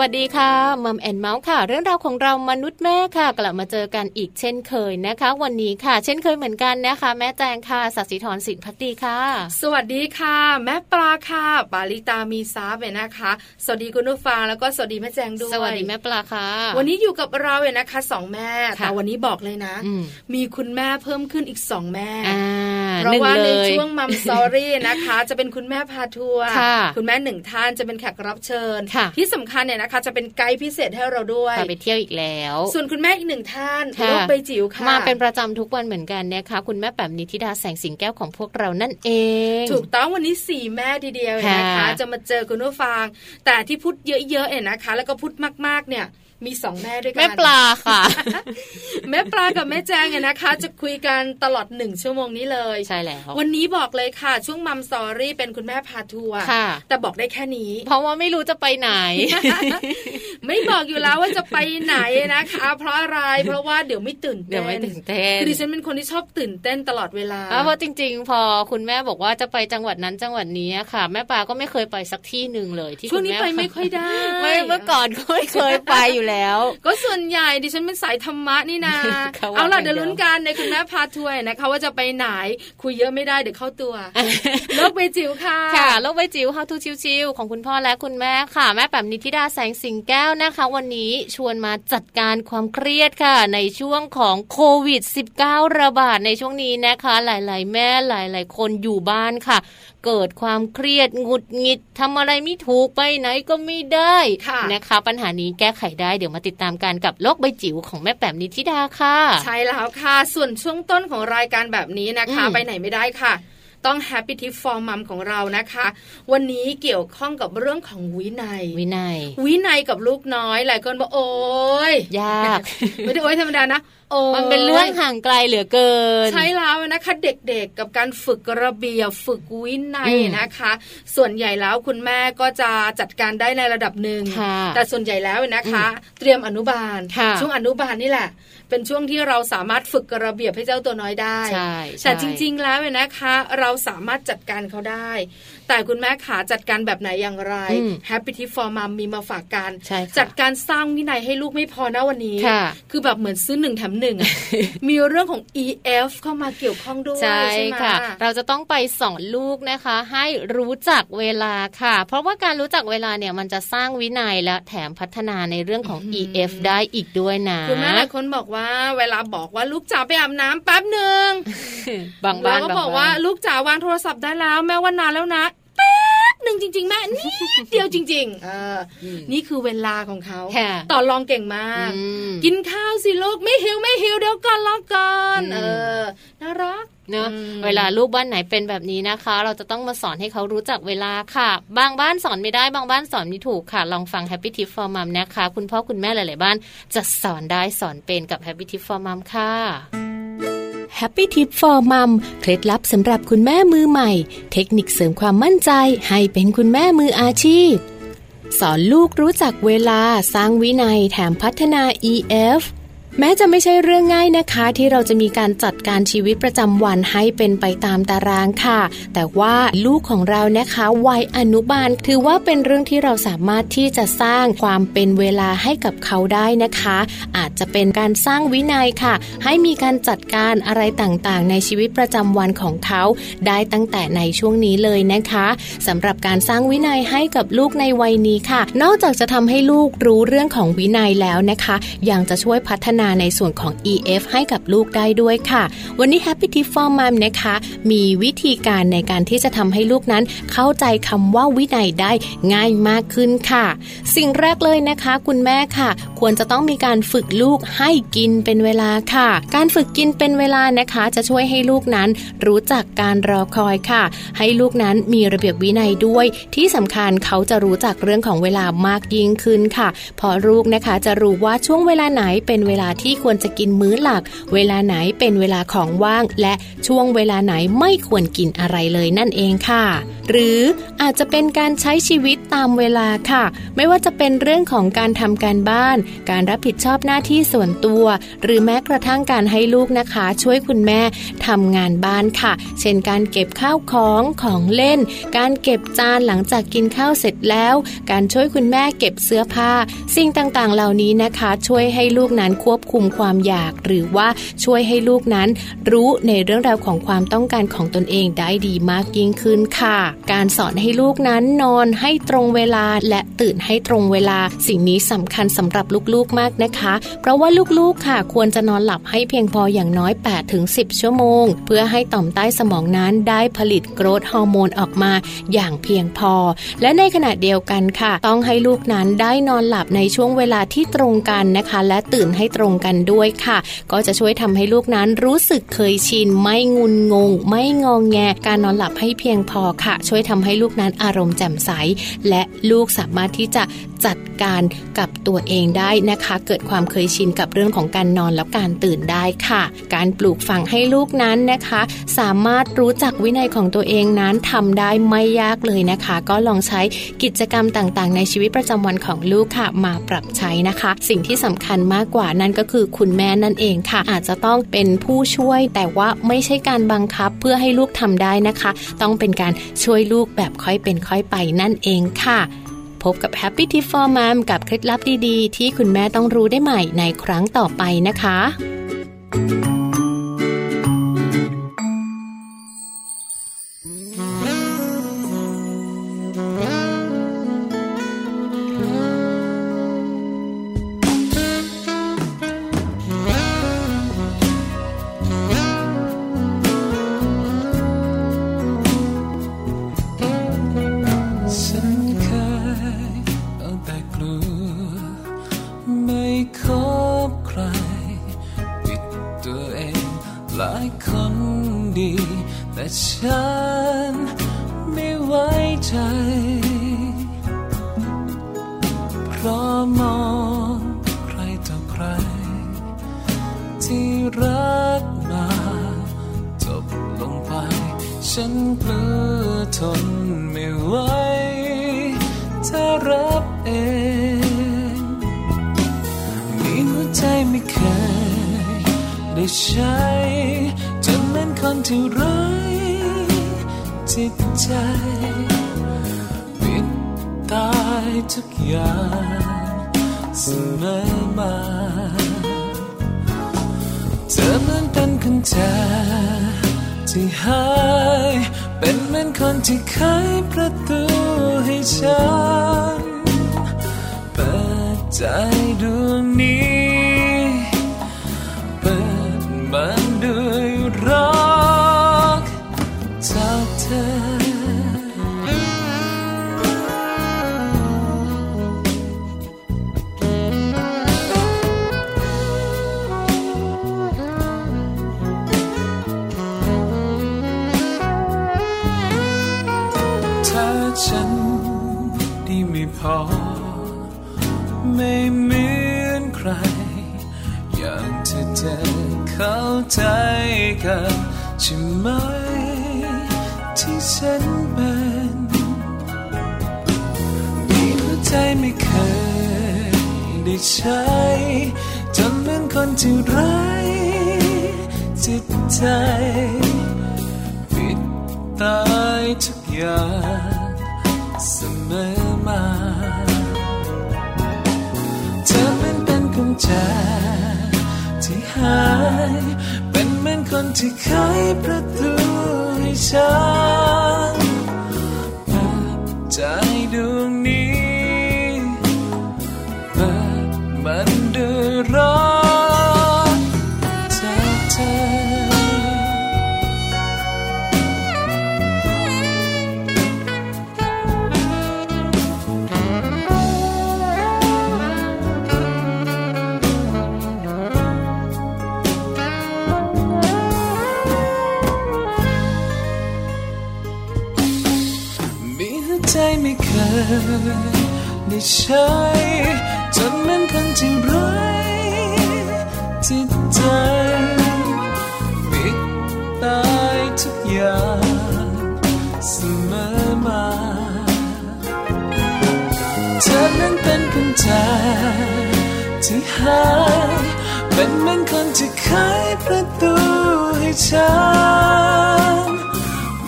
วัสดีค่ะ Mom and Mouth ค่ะ เรื่องราวของเรามนุษย์แม่ค่ะ กลับมาเจอกันอีกเช่นเคยนะคะ วันนี้ค่ะ เช่นเคยเหมือนกันนะคะ แม่แจงค่ะสัสิธรสินพักดีค่ะ สวัสดีค่ะ แม่ปลาค่ะปาลิตามีซับเนะคะ สวัสดีคุณผู้ฟังแล้วก็สวัสดีแม่แจงด้วยสวัสดีแม่ปลาค่ะ วันนี้อยู่กับเราเนี่ยนะคะสองแม่แต่วันนี้บอกเลยนะ มีคุณแม่เพิ่มขึ้นอีกสองแม่เพราะว่าในช่วง Mom Story นะคะ จะเป็นคุณแม่พาทัวร์คุณแม่หนึ่งท่านจะเป็นแขกรับเชิญที่สำคัญเนี่ยนะคะ จะเป็นไกด์พิเศษให้เราด้วยไปเที่ยวอีกแล้ว ส่วนคุณแม่อีกหนึ่งท่านโลกใบจิ๋วค่ะ มาเป็นประจำทุกวันเหมือนกันนะคะคุณแม่แบบนิติดาแสงสิงแก้วของพวกเรานั่นเอง ถูกต้องวันนี้สี่แม่ทีเดียวนะคะ จะมาเจอคุณผู้ฟัง แต่ที่พูดเยอะๆเนี่ยนะคะ แล้วก็พูดมากๆเนี่ย มีสองแม่ด้วยกันแม่ปลาค่ะ แม่ปลากับแม่แจงเนี่ยนะคะ จะคุยกันตลอดหนึ่งชั่วโมงนี้เลยใช่แล้ววันนี้บอกเลยค่ะ ช่วงมัมสอรี่เป็นคุณแม่พาทัวร์แต่บอกได้แค่นี้ เพราะว่าไม่รู้จะไปไหน ไม่บอกอยู่แล้วว่าจะไปไหนนะคะ เพราะอะไรเพราะว่าเดี๋ยวไม่ตื่นเต้นเดี๋ยวไม่ตื่นเต้นคือดิฉันเป็นคนที่ชอบตื่นเต้นตลอดเวลาเพราะจริง ๆ พอคุณแม่บอกว่าจะไปจังหวัดนั้นจังหวัดนี้ค่ะ แม่ปาก็ไม่เคยไปสักที่หนึ่งเลยที่ช่วงนี้ไปไม่ค่อยได้ไม่เมื่อก่อนก็ไม่เคยไปอยู่แล้ว ก็ส่วนใหญ่ดิฉันเป็นสายธรรมะนี่นาเอาล่ะเดี๋ยวลุ้นกันในคุณแม่พาทัวร์นะคะว่าจะไปไหนคุยเยอะไม่ได้เดี๋ยวเข้าตัวโลกใบจิ๋วค่ะค่ะโลกใบจิ๋ว How to ชิวๆของคุณพ่อและคุณแม่ค่ะ แม่แป๋มนิติดาแสงสิงแก้วนะคะ วันนี้ชวนมาจัดการความเครียดค่ะ ในช่วงของโควิด -19 ระบาดในช่วงนี้นะคะ หลาย ๆ แม่หลาย ๆ คนอยู่บ้านค่ะเกิดความเครียดงุดหงิดทำอะไรไม่ถูกไปไหนก็ไม่ได้ะนะคะ ปัญหานี้แก้ไขได้เดี๋ยวมาติดตามกันกับโลกใบจิ๋วของแม่แป๋มนิติดาค่ะ ใช่แล้วค่ะ ส่วนช่วงต้นของรายการแบบนี้นะคะ ไปไหนไม่ได้ค่ะต้อง Happy Tip for Mom ของเรานะคะ วันนี้เกี่ยวข้องกับเรื่องของวินัย วินัย วินัยกับลูกน้อย หลายคนบอกโอ้ยยาก ไม่ได้โอ้ยธรรมดานะ มันเป็นเรื่องห่างไกลเหลือเกิน ใช่แล้วนะคะ เด็กๆกับการฝึกระเบียบฝึกวินัยนะคะ ส่วนใหญ่แล้วคุณแม่ก็จะจัดการได้ในระดับหนึ่งแต่ส่วนใหญ่แล้วนะคะ เตรียมอนุบาล ช่วงอนุบาลนี่แหละเป็นช่วงที่เราสามารถฝึกกระเบียบให้เจ้าตัวน้อยได้ ใช่แต่จริง ๆ แล้วนะคะ เราสามารถจัดการเขาได้ แต่คุณแม่ขาจัดการแบบไหนอย่างไร Happy Tip for Mom มีมาฝากกันจัดการสร้างวินัยให้ลูกไม่พอนะวันนี้ คือแบบเหมือนซื้อหนึ่งแถมหนึ่งมีเรื่องของ EF เข้ามาเกี่ยวข้องด้วยใช่ค่ะเราจะต้องไปสอนลูกนะคะ ให้รู้จักเวลาค่ะ เพราะว่าการรู้จักเวลาเนี่ยมันจะสร้างวินัยและแถมพัฒนาในเรื่องของ EF ได้อีกด้วยนะคุณแม่หลายคนบอกว่าเวลาบอกว่าลูกจ๋าไปอาบน้ำแป๊บหนึ่งบางบ้านก็บอกว่าลูกจ๋าวางโทรศัพท์ได้แล้วแม่ว่านานแล้วนะแป๊บ หนึ่งจริง ๆ แม่นี่เดียวจริงๆเออนี่คือเวลาของเขาต่อรองเก่งมาก กินข้าวสิลูกไม่หิวไม่หิวเดี๋ยวก่อนรอก่อนเออน่ารักเนอะเวลาลูกบ้านไหนเป็นแบบนี้นะคะ เราจะต้องมาสอนให้เขารู้จักเวลาค่ะ บางบ้านสอนไม่ได้บางบ้านสอนไม่ถูกค่ะ ลองฟัง Happy Tip for Mom นะคะ คุณพ่อคุณแม่หลาย ๆ บ้านจะสอนได้สอนเป็นกับ Happy Tip for Mom ค่ะ Happy Tip for Mom เคล็ดลับสำหรับคุณแม่มือใหม่ เทคนิคเสริมความมั่นใจให้เป็นคุณแม่มืออาชีพ สอนลูกรู้จักเวลาสร้างวินัยแถมพัฒนา EF แม้จะไม่ใช่เรื่องง่ายนะคะ ที่เราจะมีการจัดการชีวิตประจำวันให้เป็นไปตามตารางค่ะ แต่ว่าลูกของเรานะคะวัยอนุบาล ถือว่าเป็นเรื่องที่เราสามารถที่จะสร้างความเป็นเวลาให้กับเขาได้นะคะ อาจจะเป็นการสร้างวินัยค่ะ ให้มีการจัดการอะไรต่างๆ ในชีวิตประจำวันของเขาได้ตั้งแต่ในช่วงนี้เลยนะคะสำหรับการสร้างวินัยให้กับลูกในวัยนี้ค่ะ นอกจากจะทำให้ลูกรู้เรื่องของวินัยแล้วนะคะ ยังจะช่วยพัฒนาาในส่วนของ EF ให้กับลูกได้ด้วยค่ะ วันนี้ Happy Tip for Mom นะคะ มีวิธีการในการที่จะทำให้ลูกนั้น เข้าใจคำว่าวินัยได้ง่ายมากขึ้นค่ะ สิ่งแรกเลยนะคะ คุณแม่ค่ะ ควรจะต้องมีการฝึกลูกให้กินเป็นเวลาค่ะ การฝึกกินเป็นเวลานะคะ จะช่วยให้ลูกนั้น รู้จักการรอคอยค่ะ ให้ลูกนั้นมีระเบียบวินัยด้วย ที่สำคัญเขาจะรู้จักเรื่องของเวลามากยิ่งขึ้นค่ะ พอลูกนะคะจะรู้ว่าช่วงเวลาไหนเป็นเวลาที่ควรจะกินมื้อหลัก เวลาไหนเป็นเวลาของว่าง และช่วงเวลาไหนไม่ควรกินอะไรเลยนั่นเองค่ะ หรืออาจจะเป็นการใช้ชีวิตตามเวลาค่ะ ไม่ว่าจะเป็นเรื่องของการทำการบ้าน การรับผิดชอบหน้าที่ส่วนตัว หรือแม้กระทั่งการให้ลูกนะคะ ช่วยคุณแม่ทำงานบ้านค่ะ เช่นการเก็บข้าวของของเล่น การเก็บจานหลังจากกินข้าวเสร็จแล้ว การช่วยคุณแม่เก็บเสื้อผ้า สิ่งต่างๆ เหล่านี้นะคะ ช่วยให้ลูกนั้นควบคุมความอยาก หรือว่าช่วยให้ลูกนั้น รู้ในเรื่องราวของความต้องการของตนเองได้ดีมากยิ่งขึ้นค่ะ การสอนให้ลูกนั้นนอนให้ตรงเวลาและตื่นให้ตรงเวลา สิ่งนี้สำคัญสำหรับลูกๆมากนะคะ เพราะว่าลูกๆค่ะ ควรจะนอนหลับให้เพียงพออย่างน้อย8ถึง10 ชั่วโมง เพื่อให้ต่อมใต้สมองนั้นได้ผลิตโกรทฮอร์โมนออกมาอย่างเพียงพอ และในขณะเดียวกันค่ะ ต้องให้ลูกนั้นได้นอนหลับในช่วงเวลาที่ตรงกันนะคะ และตื่นให้ตรงกันด้วยค่ะ ก็จะช่วยทำให้ลูกนั้นรู้สึกเคยชิน ไม่งุนงง ไม่งองแง การนอนหลับให้เพียงพอค่ะ ช่วยทำให้ลูกนั้นอารมณ์แจ่มใส และลูกสามารถที่จะจัดการกับตัวเองได้นะคะ เกิดความเคยชินกับเรื่องของการนอนและการตื่นได้ค่ะ การปลูกฝังให้ลูกนั้นนะคะ สามารถรู้จักวินัยของตัวเองนั้นทำได้ไม่ยากเลยนะคะ ก็ลองใช้กิจกรรมต่างๆ ในชีวิตประจำวันของลูกค่ะ มาปรับใช้นะคะ สิ่งที่สำคัญมากกว่านั่นก็คือคุณแม่นั่นเองค่ะ อาจจะต้องเป็นผู้ช่วย แต่ว่าไม่ใช่การบังคับเพื่อให้ลูกทำได้นะคะ ต้องเป็นการช่วยลูกแบบค่อยเป็นค่อยไปนั่นเองค่ะพบกับ Happy Tip for Mom กับเคล็ดลับดีๆ ที่คุณแม่ต้องรู้ได้ใหม่ในครั้งต่อไปนะคะ ฉันเผลอทนไม่ไหวถ้ารับเอง มีหัวใจไม่เคยได้ใช้จนเป็นคนที่ไร้จิตใจปิดตายทุกอย่างเสมอมาเธอเหมือนเป็นคนเธอ ที่หาย เป็นเหมือนคนที่ไขประตูให้ฉัน เปิดใจดวงนี้ เปิดมา กัใช่ไหมที่ฉันเป็นมีหัวใจไม่เคยได้ใช้จนเหมือนคนที่ไร้จิตใจ ปิดตายทุกอย่างเสมอมาเธอเมันเป็นกุญแจที่หาย คนที่เคยประตูให้ฉันแบบดใจ ได้ใช้จนมันคันที่ร้าจิตใจปิดตายทุกอย่างเสมอมาเธอนั้นเป็นคนใจที่หายเป็นเหมือนคนที่ไขประตูให้ฉัน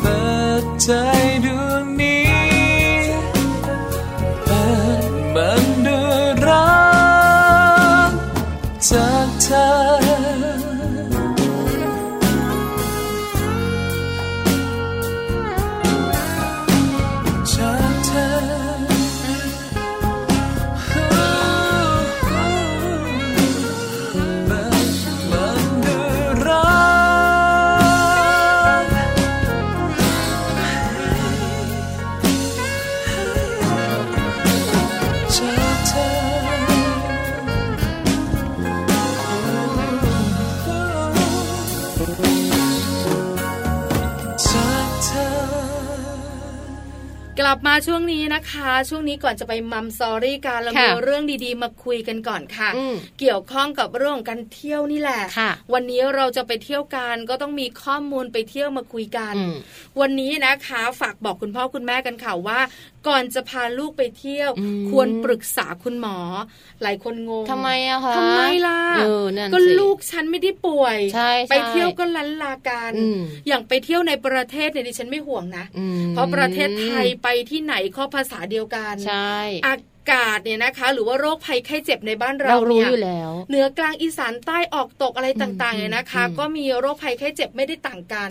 เปิดใจ ลับมาช่วงนี้นะคะ ช่วงนี้ก่อนจะไปมัมซอรี่การเรามีเรื่องดีๆ มาคุยกันก่อนค่ะ เกี่ยวข้องกับเรื่องการเที่ยวนี่แหละ วันนี้เราจะไปเที่ยวกันก็ต้องมีข้อมูลไปเที่ยวมาคุยกัน วันนี้นะคะฝากบอกคุณพ่อคุณแม่กันค่ะว่า ก่อนจะพาลูกไปเที่ยว ควรปรึกษาคุณหมอ หลายคนงงทำไมอะคะทำไมล่ะก็ลูกฉันไม่ได้ป่วยไปเที่ยวก็ลันลาการอย่างไปเที่ยวในประเทศเนี่ยดิฉันไม่ห่วงนะ เพราะประเทศไทยไปที่ไหนข้อภาษาเดียวกัน ใช่ กาศเนี่ยนะคะ หรือว่าโรคภัยไข้เจ็บในบ้านเราเรารู้อยู่แล้วเหนือกลางอีสานใต้ออกตกอะไรต่างๆเนี่ยนะคะ ก็มีโรคภัยไข้เจ็บไม่ได้ต่างกัน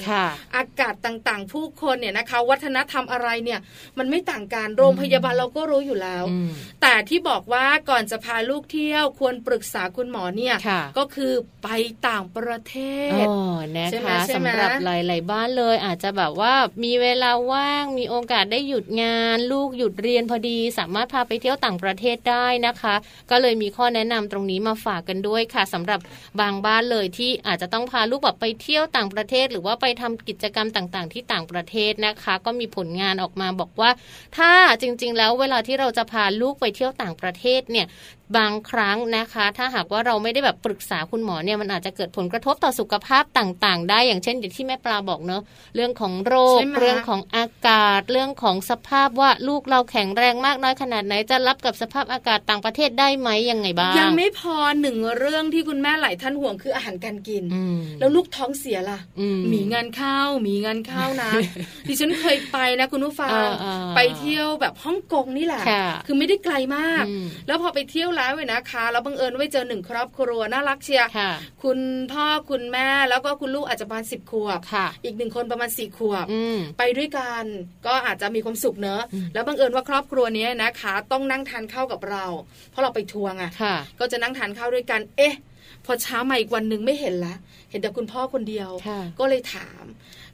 อากาศต่างๆ ผู้คนเนี่ยนะคะ วัฒนธรรมอะไรเนี่ยมันไม่ต่างกันโรงพยาบาลเราก็รู้อยู่แล้ว แต่ที่บอกว่าก่อนจะพาลูกเที่ยวควรปรึกษาคุณหมอเนี่ยก็คือไปต่างประเทศนะคะสำหรับหลาย ๆ บ้านเลยอาจจะแบบว่ามีเวลาว่างมีโอกาสได้หยุดงาน ลูกหยุดเรียนพอดีสามารถพาไปเที่ยวต่างต่างประเทศได้นะคะ ก็เลยมีข้อแนะนำตรงนี้มาฝากกันด้วยค่ะสำหรับบางบ้านเลยที่อาจจะต้องพาลูกแบบไปเที่ยวต่างประเทศ หรือว่าไปทำกิจกรรมต่างๆ ที่ต่างประเทศนะคะ ก็มีผลงานออกมาบอกว่า ถ้าจริง ๆ แล้วเวลาที่เราจะพาลูกไปเที่ยวต่างประเทศเนี่ย บางครั้งนะคะ ถ้าหากว่าเราไม่ได้แบบปรึกษาคุณหมอเนี่ยมันอาจจะเกิดผลกระทบต่อสุขภาพต่างๆ ได้อย่างเช่นอย่างที่แม่ปลาบอกเนาะเรื่องของโรค เรื่องของอากาศ เรื่องของสภาพว่าลูกเราแข็งแรงมากน้อยขนาดไหนจะรับกับสภาพอากาศต่างประเทศได้ไหมยังไงบ้างยังไม่พอหนึ่งเรื่องที่คุณแม่หลายท่านห่วงคืออาหารการกิน แล้วลูกท้องเสียล่ะมีงานข้าวมีงานข้าวนะดิฉันเคยไปนะคุณผู้ฟังไปเที่ยวแบบฮ่องกงนี่แหละ คือไม่ได้ไกลมาก แล้วพอไปเที่ยวแล้วเว้ยนะคะแล้วบังเอิญไว้เจอหนึ่งครอบครัวน่ารักเชียร์คุณพ่อคุณแม่แล้วก็คุณลูกอาจจะประมาณสิบขวบอีกหนึ่งคนประมาณสี่ขวบไปด้วยกันก็อาจจะมีความสุขเนอะแล้วบังเอิญว่าครอบครัวนี้นะคะ ต้องนั่งทานข้าวกับเรา เพราะเราไปทัวร์ไงก็จะนั่งทานข้าวด้วยกัน เอ๊ะพอเช้ามาอีกวันหนึ่งไม่เห็นละ เห็นแต่คุณพ่อคนเดียว ก็เลยถาม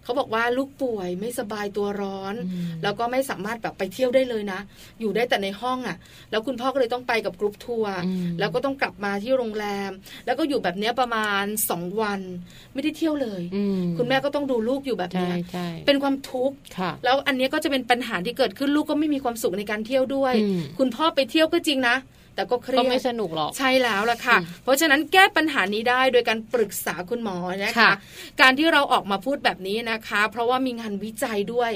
เขาบอกว่าลูกป่วยไม่สบายตัวร้อน แล้วก็ไม่สามารถแบบไปเที่ยวได้เลยนะ อยู่ได้แต่ในห้องอะ แล้วคุณพ่อก็เลยต้องไปกับกรุ๊ปทัวร์แล้วก็ต้องกลับมาที่โรงแรม แล้วก็อยู่แบบนี้ประมาณสองวัน ไม่ได้เที่ยวเลย คุณแม่ก็ต้องดูลูกอยู่แบบนี้เป็นความทุกข์แล้วอันนี้ก็จะเป็นปัญหาที่เกิดขึ้นลูกก็ไม่มีความสุขในการเที่ยวด้วย คุณพ่อไปเที่ยวก็จริงนะ แต่ก็เครียดก็ไม่สนุกหรอกใช่แล้วล่ะค่ะ เพราะฉะนั้นแก้ปัญหานี้ได้โดยการปรึกษาคุณหมอนะคะการที่เราออกมาพูดแบบนี้นะคะ เพราะว่ามีงานวิจัยด้วย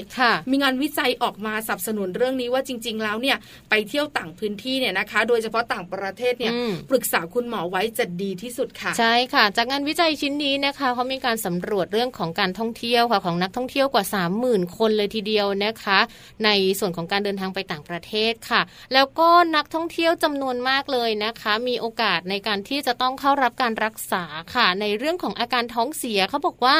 มีงานวิจัยออกมาสนับสนุนเรื่องนี้ว่าจริง ๆ แล้วเนี่ยไปเที่ยวต่างพื้นที่เนี่ยนะคะ โดยเฉพาะต่างประเทศเนี่ยปรึกษาคุณหมอไว้จะดีที่สุดค่ะ ใช่ค่ะ จากงานวิจัยชิ้นนี้นะคะเขามีการสำรวจเรื่องของการท่องเที่ยวค่ะของนักท่องเที่ยวกว่า 30,000 คนเลยทีเดียวนะคะ ในส่วนของการเดินทางไปต่างประเทศค่ะ แล้วก็นักท่องเที่ยวจำนวนมากเลยนะนะคะ มีโอกาสในการที่จะต้องเข้ารับการรักษาค่ะ ในเรื่องของอาการท้องเสียเขาบอกว่า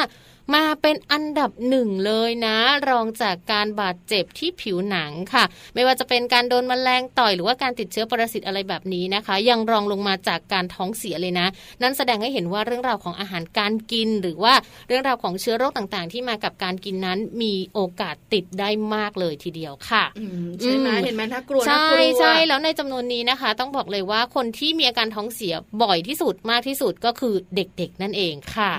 มาเป็นอันดับหนึ่งเลยนะ รองจากการบาดเจ็บที่ผิวหนังค่ะ ไม่ว่าจะเป็นการโดนมแมลงต่อยหรือว่าการติดเชื้อปรสิตอะไรแบบนี้นะคะ ยังรองลงมาจากการท้องเสียเลยนะ นั่นแสดงให้เห็นว่าเรื่องราวของอาหารการกิน หรือว่าเรื่องราวของเชื้อโรคต่างๆ ที่มากับการกินนั้นมีโอกาสติดได้มากเลยทีเดียวค่ะใช่ไหมเห็นไหมถ้ากลัวใช่ใช่แล้วในจำนวนนี้นะคะ ต้องบอกเลยว่าคนที่มีอาการท้องเสียบ่อยที่สุดมากที่สุดก็คือเด็กๆนั่นเองค่ะ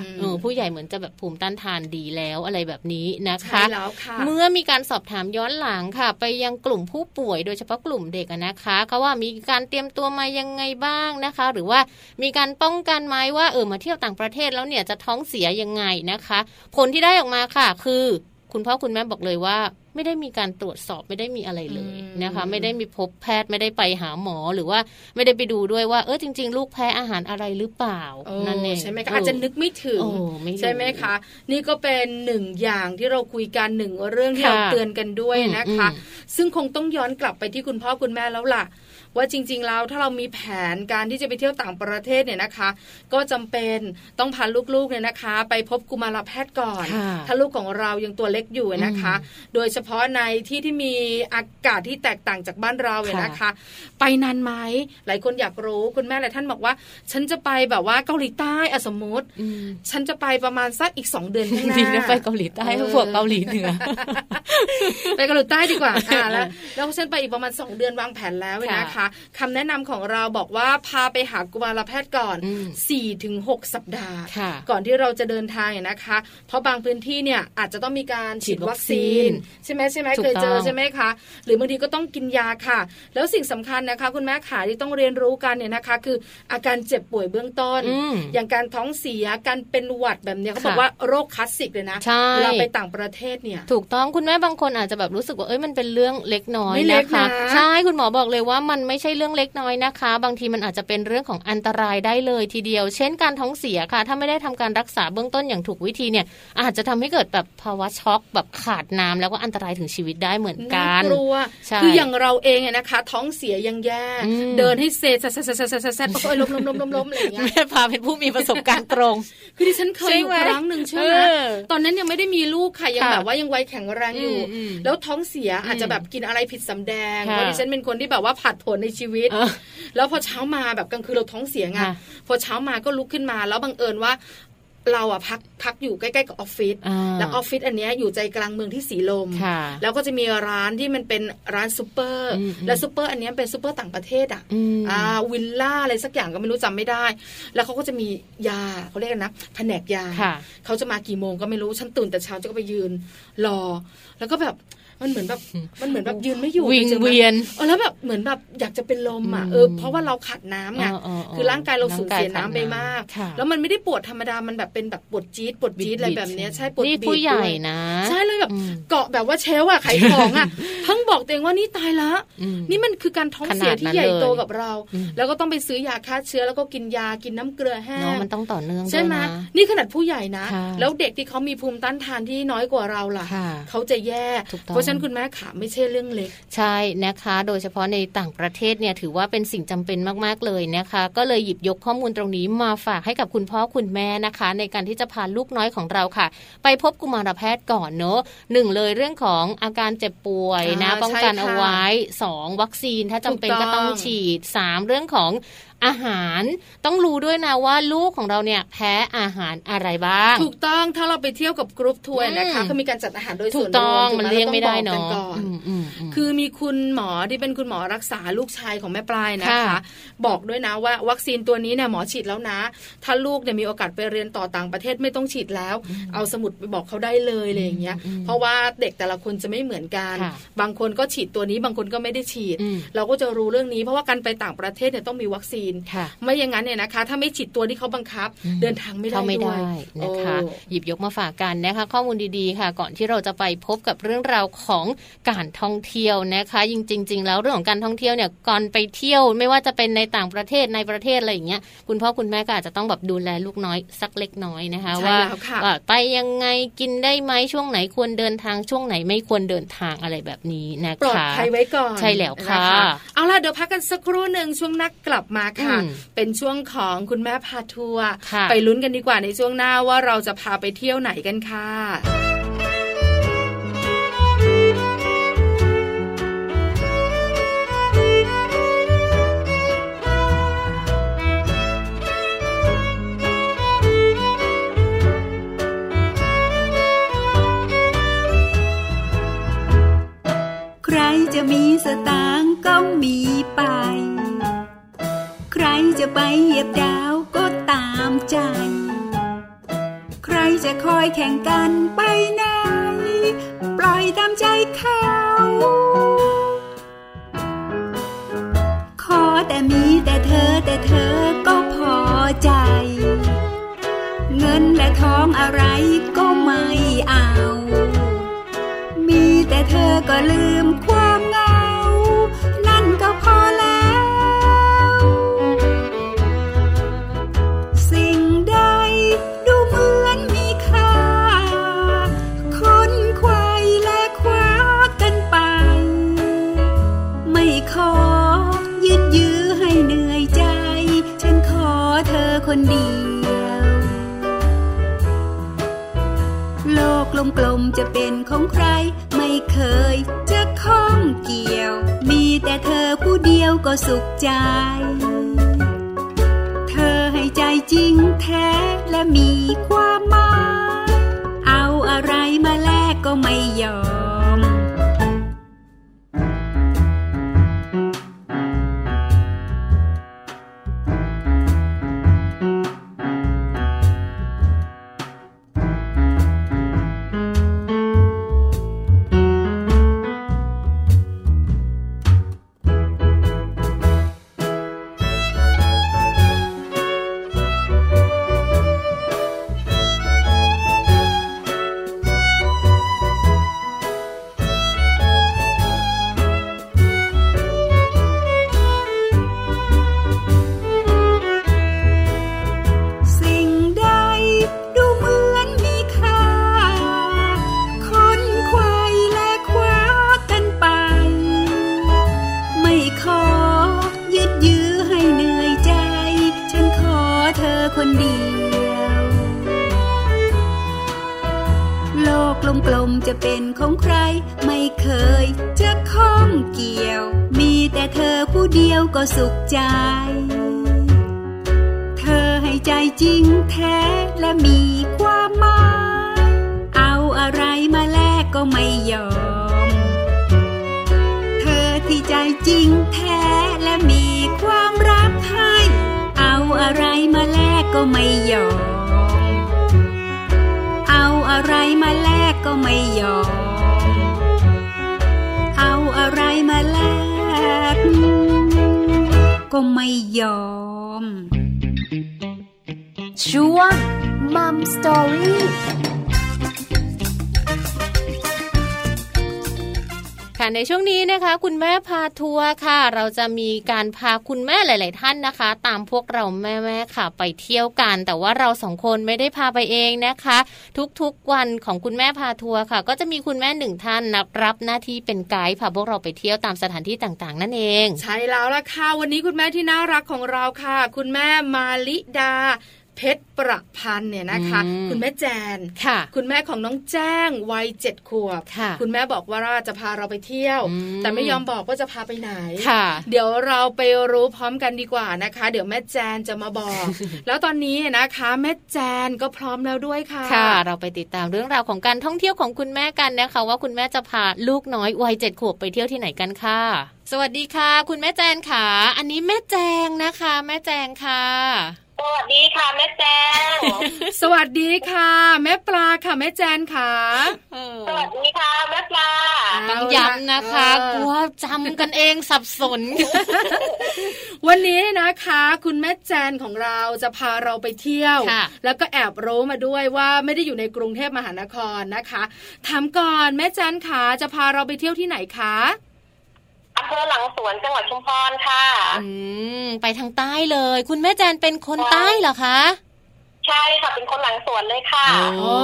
ผู้ใหญ่เหมือนจะแบบภูมิต้านทานดีแล้วอะไรแบบนี้นะคะคะเมื่อมีการสอบถามย้อนหลังค่ะ ไปยังกลุ่มผู้ป่วยโดยเฉพาะกลุ่มเด็กนะคะเขาว่ามีการเตรียมตัวมายังไงบ้างนะคะ หรือว่ามีการป้องกันไหมว่าเออมาเที่ยวต่างประเทศแล้วเนี่ยจะท้องเสียยังไงนะคะ ผลที่ได้ออกมาค่ะคือ คุณพ่อคุณแม่บอกเลยว่า ไม่ได้มีการตรวจสอบไม่ได้มีอะไรเลยนะคะ ไม่ได้มีพบแพทย์ไม่ได้ไปหาหมอหรือว่าไม่ได้ไปดูด้วยว่าเออจริง ๆ ลูกแพ้อาหารอะไรหรือเปล่านั่นเองใช่ไหมคะอาจจะนึกไม่ถึงใช่ไหมคะ นี่ก็เป็นหนึ่งอย่างที่เราคุยกันหนึ่งเรื่องที่เราเตือนกันด้วยนะคะ ซึ่งคงต้องย้อนกลับไปที่คุณพ่อคุณแม่แล้วล่ะ ว่าจริง ๆ แล้วถ้าเรามีแผนการที่จะไปเที่ยวต่างประเทศเนี่ยนะคะ ก็จำเป็นต้องพาลูกๆเนี่ยนะคะ ไปพบกุมารแพทย์ก่อน ถ้าลูกของเรายังตัวเล็กอยู่นะคะ โดยเฉพาะในที่ที่มีอากาศที่แตกต่างจากบ้านเราเนี่ยนะคะ ไปนานไหมหลายคนอยากรู้คุณแม่หลายท่านบอกว่า ฉันจะไปแบบว่าเกาหลีใต้อสมมติ ฉันจะไปประมาณสักอีกสองเดือนข้างหน้าดีนะไปเกาหลีใต้พวกเกาหลีเหนือไปเกาหลีใต้ดีกว่าแล้วแล้วฉันไปอีกประมาณสองเดือนวางแผนแล้วนะคะคำแนะนำของเราบอกว่าพาไปหากุมารแพทย์ก่อน4ี่ถึงหสัปดาห์ ก่อนที่เราจะเดินทางเนี่ยนะคะ เพราะบางพื้นที่เนี่ยอาจจะต้องมีการฉีดวัคซีน ใช่ไหมใช่ไหมเคยเจอใช่ไหมคะ หรือบางทีก็ต้องกินยาค่ะ แล้วสิ่งสำคัญนะคะ คุณแม่ขาที่ต้องเรียนรู้กันเนี่ยนะคะ คืออาการเจ็บป่วยเบื้องต้น อย่างการท้องเสียการเป็นหวัดแบบนี้เขาบอกว่าโรคคลาสสิกเลยนะเราไปต่างประเทศเนี่ยถูกต้องคุณแม่บางคนอาจจะแบบรู้สึกว่าเอ้ยมันเป็นเรื่องเล็กน้อยนะคะใช่คุณหมอบอกเลยว่ามันไม่ใช่เรื่องเล็กน้อยนะคะ บางทีมันอาจจะเป็นเรื่องของอันตรายได้เลยทีเดียว เช่นการท้องเสียค่ะ ถ้าไม่ได้ทำการรักษาเบื้องต้นอย่างถูกวิธีเนี่ย อาจจะทำให้เกิดแบบภาวะช็อกแบบขาดน้ำแล้วก็อันตรายถึงชีวิตได้เหมือนกันกลัวคืออย่างเราเองเนี่ยนะคะ ท้องเสียยังแย่เดินให้เซซซซซซซโอ้ยล้มล้มล้มล้มล้มอะไรอย่างเงี้ยแม่พาเป็นผู้มีประสบการณ์ตรง คือดิฉันเคยอยู่ครั้งหนึ่งใช่ไหมตอนนั้นยังไม่ได้มีลูกค่ะยังแบบว่ายังวัยแข็งแรงอยู่ แล้วท้องเสียอาจจะแบบกินอะไรผิดสำแดงเพราะดิฉันเป็นคนที่แบบว่าผัดผลในชีวิต แล้วพอเช้ามาแบบกลางคืนเราท้องเสียไงพอเช้ามาก็ลุกขึ้นมา แล้วบังเอิญว่าเราอะพักพักอยู่ใกล้ๆกับออฟฟิศแล้วออฟฟิศอันนี้อยู่ใจกลางเมืองที่สีลม แล้วก็จะมีร้านที่มันเป็นร้านซูเปอร์ และซูเปอร์อันนี้เป็นซูเปอร์ต่างประเทศอะอ่าวิลล่าอะไรสักอย่างก็ไม่รู้จำไม่ได้ แล้วเขาก็จะมียาเขาเรียกนะแผนกยาเขาจะมากี่โมงก็ไม่รู้ฉันตื่นแต่เช้าจะก็ไปยืนรอ แล้วก็แบบ มันเหมือนแบบมันเหมือนแบบยืนไม่อยู่วิงเวียนเออแล้วแบบเหมือนแบบอยากจะเป็นลมอะเออเพราะว่าเราขาดน้ำไงคือร่างกายเราสูญเสียน้ำไปมาก แล้วมันไม่ได้ปวดธรรมดามันแบบเป็นแบบปวดจี๊ดปวดจี๊ดอะไรแบบนี้ใช่ปวดบีบผู้ใหญ่นะ ใช่เลยแบบเกาะแบบว่าเชลอะไขของอะทั้งบอกตัวเองว่านี่ตายละ นี่มันคือการท้องเสียที่ใหญ่โตกับเรา แล้วก็ต้องไปซื้อยาฆ่าเชื้อแล้วก็กินยากินน้ำเกลือแห้งมันต้องต่อเนื่องใช่ไหมนี่ขนาดผู้ใหญ่นะ แล้วเด็กที่เขามีภูมิต้านทานที่น้อยกว่าเราล่ะเขาจะแย่เพราะฉะนั้นคุณแม่ขาไม่ใช่เรื่องเล็ก ใช่นะคะ โดยเฉพาะในต่างประเทศเนี่ยถือว่าเป็นสิ่งจำเป็นมากๆเลยนะคะ ก็เลยหยิบยกข้อมูลตรงนี้มาฝากให้กับคุณพ่อคุณแม่นะคะ ในการที่จะพาลูกน้อยของเราค่ะ ไปพบกุมารแพทย์ก่อนเนอะหนึ่งเลยเรื่องของอาการเจ็บป่วยนะป้องกันเอาไว้สองวัคซีนถ้าจำเป็นก็ต้องฉีดสามเรื่องของ อาหาร ต้องรู้ด้วยนะว่าลูกของเราเนี่ยแพ้อาหารอะไรบ้าง ถูกต้องถ้าเราไปเที่ยวกับกรุ๊ปทัวร์นะคะเขามีการจัดอาหารโดยส่วนรวมมันเลี้ยงไม่ได้เนาะคือมีคุณหมอที่เป็นคุณหมอรักษาลูกชายของแม่ปลายนะคะ บอกด้วยนะว่าวัคซีนตัวนี้เนี่ยหมอฉีดแล้วนะ ถ้าลูกเนี่ยมีโอกาสไปเรียนต่อต่างประเทศไม่ต้องฉีดแล้ว เอาสมุดไปบอกเขาได้เลยอะไรอย่างเงี้ย เพราะว่าเด็กแต่ละคนจะไม่เหมือนกัน บางคนก็ฉีดตัวนี้บางคนก็ไม่ได้ฉีด เราก็จะรู้เรื่องนี้เพราะว่าการไปต่างประเทศเนี่ยต้องมีวัคซีนไม่อย่างนั้นเนี่ยนะคะ ถ้าไม่ฉีดตัวที่เขาบังคับ เดินทางไม่ได้ด้วยนะคะ หยิบยกมาฝากกันนะคะ ข้อมูลดีๆค่ะ ก่อนที่เราจะไปพบกับเรื่องราวของการท่องเที่ยวนะคะจริง ๆ แล้วเรื่องของการท่องเที่ยวเนี่ยก่อนไปเที่ยวไม่ว่าจะเป็นในต่างประเทศในประเทศอะไรอย่างเงี้ยคุณพ่อคุณแม่ก็อาจจะต้องแบบดูแลลูกน้อยสักเล็กน้อยนะคะว่าไปยังไงกินได้ไหมช่วงไหนควรเดินทางช่วงไหนไม่ควรเดินทางอะไรแบบนี้นะคะปลอดภัยไว้ก่อนใช่แล้วค่ะเอาล่ะเดี๋ยวพักกันสักครู่หนึ่งช่วงนักกลับมาค่ะ เป็นช่วงของคุณแม่พาทัวร์ไปลุ้นกันดีกว่าในช่วงหน้าว่าเราจะพาไปเที่ยวไหนกันค่ะจะมีสตางก็มีไป รจะไปเหยียบดาวก็ตามใจ ใครจะคอยแข่งกันไปไหน ปล่อยตามใจเขา ขอแต่มีแต่เธอแต่เธอก็พอใจ เงินและทองอะไรก็ไม่เอา มีแต่เธอก็ลืมค จะเป็นของใคร ไม่เคยจะข้องเกี่ยว มีแต่เธอผู้เดียวก็สุขใจ เธอให้ใจจริงแท้และมีความหมาย เอาอะไรมาแลกก็ไม่ยอม เกี่ยว มีแต่เธอผู้เดียวก็สุขใจ เธอให้ใจจริงแท้และมีความหมาย เอาอะไรมาแลกก็ไม่ยอม เธอที่ใจจริงแท้และมีความรักให้ เอาอะไรมาแลกก็ไม่ยอม เอาอะไรมาแลกก็ไม่ยอม ก็ไม่ยอม ช่วงมัมสตอรี่ ค่ะในช่วงนี้นะคะ คุณแม่พาทัวร์ค่ะ เราจะมีการพาคุณแม่หลาย ๆ ท่านนะคะ ตามพวกเราแม่ๆค่ะ ไปเที่ยวกัน แต่ว่าเราสองคนไม่ได้พาไปเองนะคะ ทุกๆวันของคุณแม่พาทัวร์ค่ะ ก็จะมีคุณแม่หนึ่งท่านนับรับหน้าที่เป็นไกด์พาพวกเราไปเที่ยวตามสถานที่ต่าง ๆ นั่นเอง ใช่แล้วล่ะค่ะวันนี้คุณแม่ที่น่ารักของเราค่ะ คุณแม่มาลิดา เพชรประพันธ์เนี่ยนะคะ คุณแม่แจนค่ะ คุณแม่ของน้องแจ้งวัยเจ็ดขวบค่ะคุณแม่บอกว่าจะพาเราไปเที่ยว แต่ไม่ยอมบอกว่าจะพาไปไหนค่ะ เดี๋ยวเราไปรู้พร้อมกันดีกว่านะคะ เดี๋ยวแม่แจนจะมาบอก แล้วตอนนี้นะคะแม่แจนก็พร้อมแล้วด้วยค่ะค่ะ เราไปติดตามเรื่องราวของการท่องเที่ยวของคุณแม่กันนะคะ ว่าคุณแม่จะพาลูกน้อยวัยเจ็ดขวบไปเที่ยวที่ไหนกันค่ะสวัสดีค่ะ คุณแม่แจนค่ะ อันนี้แม่แจงนะคะ แม่แจงค่ะ สวัสดีค่ะแม่แจงสวัสดีค่ะ แม่ปลาค่ะแม่แจนค่ะสวัสดีค่ะแม่ปลาต้องย้ำนะคะกลัวจำกันเองสับสน วันนี้นะคะ คุณแม่แจนของเราจะพาเราไปเที่ยว แล้วก็แอบรู้มาด้วยว่าไม่ได้อยู่ในกรุงเทพมหานครนะคะถามก่อนแม่แจนขาจะพาเราไปเที่ยวที่ไหนคะ อำเภอหลังสวนจังหวัดชุมพรค่ะ อืม ไปทางใต้เลย คุณแม่แจนเป็นคนใต้เหรอคะใช่ค่ะเป็นคนหลังสวนเลยค่ะอ๋อ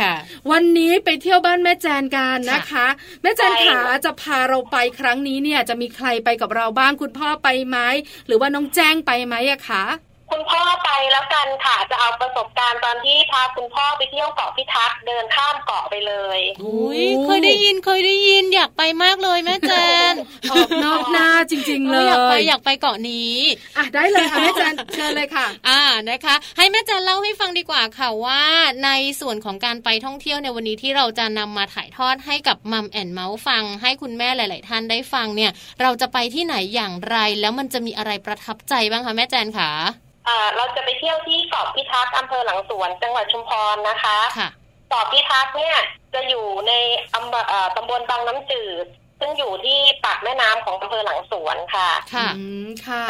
ค่ะ วันนี้ไปเที่ยวบ้านแม่แจนกันนะคะ แม่แจนขาจะพาเราไปครั้งนี้เนี่ย จะมีใครไปกับเราบ้างคุณพ่อไปไหมหรือว่าน้องแจ้งไปไหมอะคะ คุณพ่อไปแล้วกันค่ะจะเอาประสบการณ์ตอนที่พาคุณพ่อไปเที่ยวเกาะพิทักษ์เดินข้ามเกาะไปเลยอุ้ยเคยได้ยินเคยได้ยินอยากไปมากเลยแม่แจนออกนอกหน้าจริง ๆ เลยอยากไปอยากไปเกาะนี้อะได้เลยค่ะแม่แจนเชิญเลยค่ะ อ่านะคะ ให้แม่แจนเล่าให้ฟังดีกว่าค่ะว่าในส่วนของการไปท่องเที่ยวในวันนี้ที่เราจะนำมาถ่ายทอดให้กับมัมแอนเมาส์ฟัง ให้คุณแม่หลาย ๆ ท่านได้ฟังเนี่ย เราจะไปที่ไหนอย่างไรแล้วมันจะมีอะไรประทับใจบ้างคะแม่แจนคะเราจะไปเที่ยวที่เกาะพิทักษ์อำเภอหลังสวนจังหวัดชุมพรนะคะค่ะเกาะพิทักษ์เนี่ยจะอยู่ในอำเภอตำบลบางน้ำจืด ซึ่งอยู่ที่ปากแม่น้ำของอำเภอหลังสวนค่ะค่ะ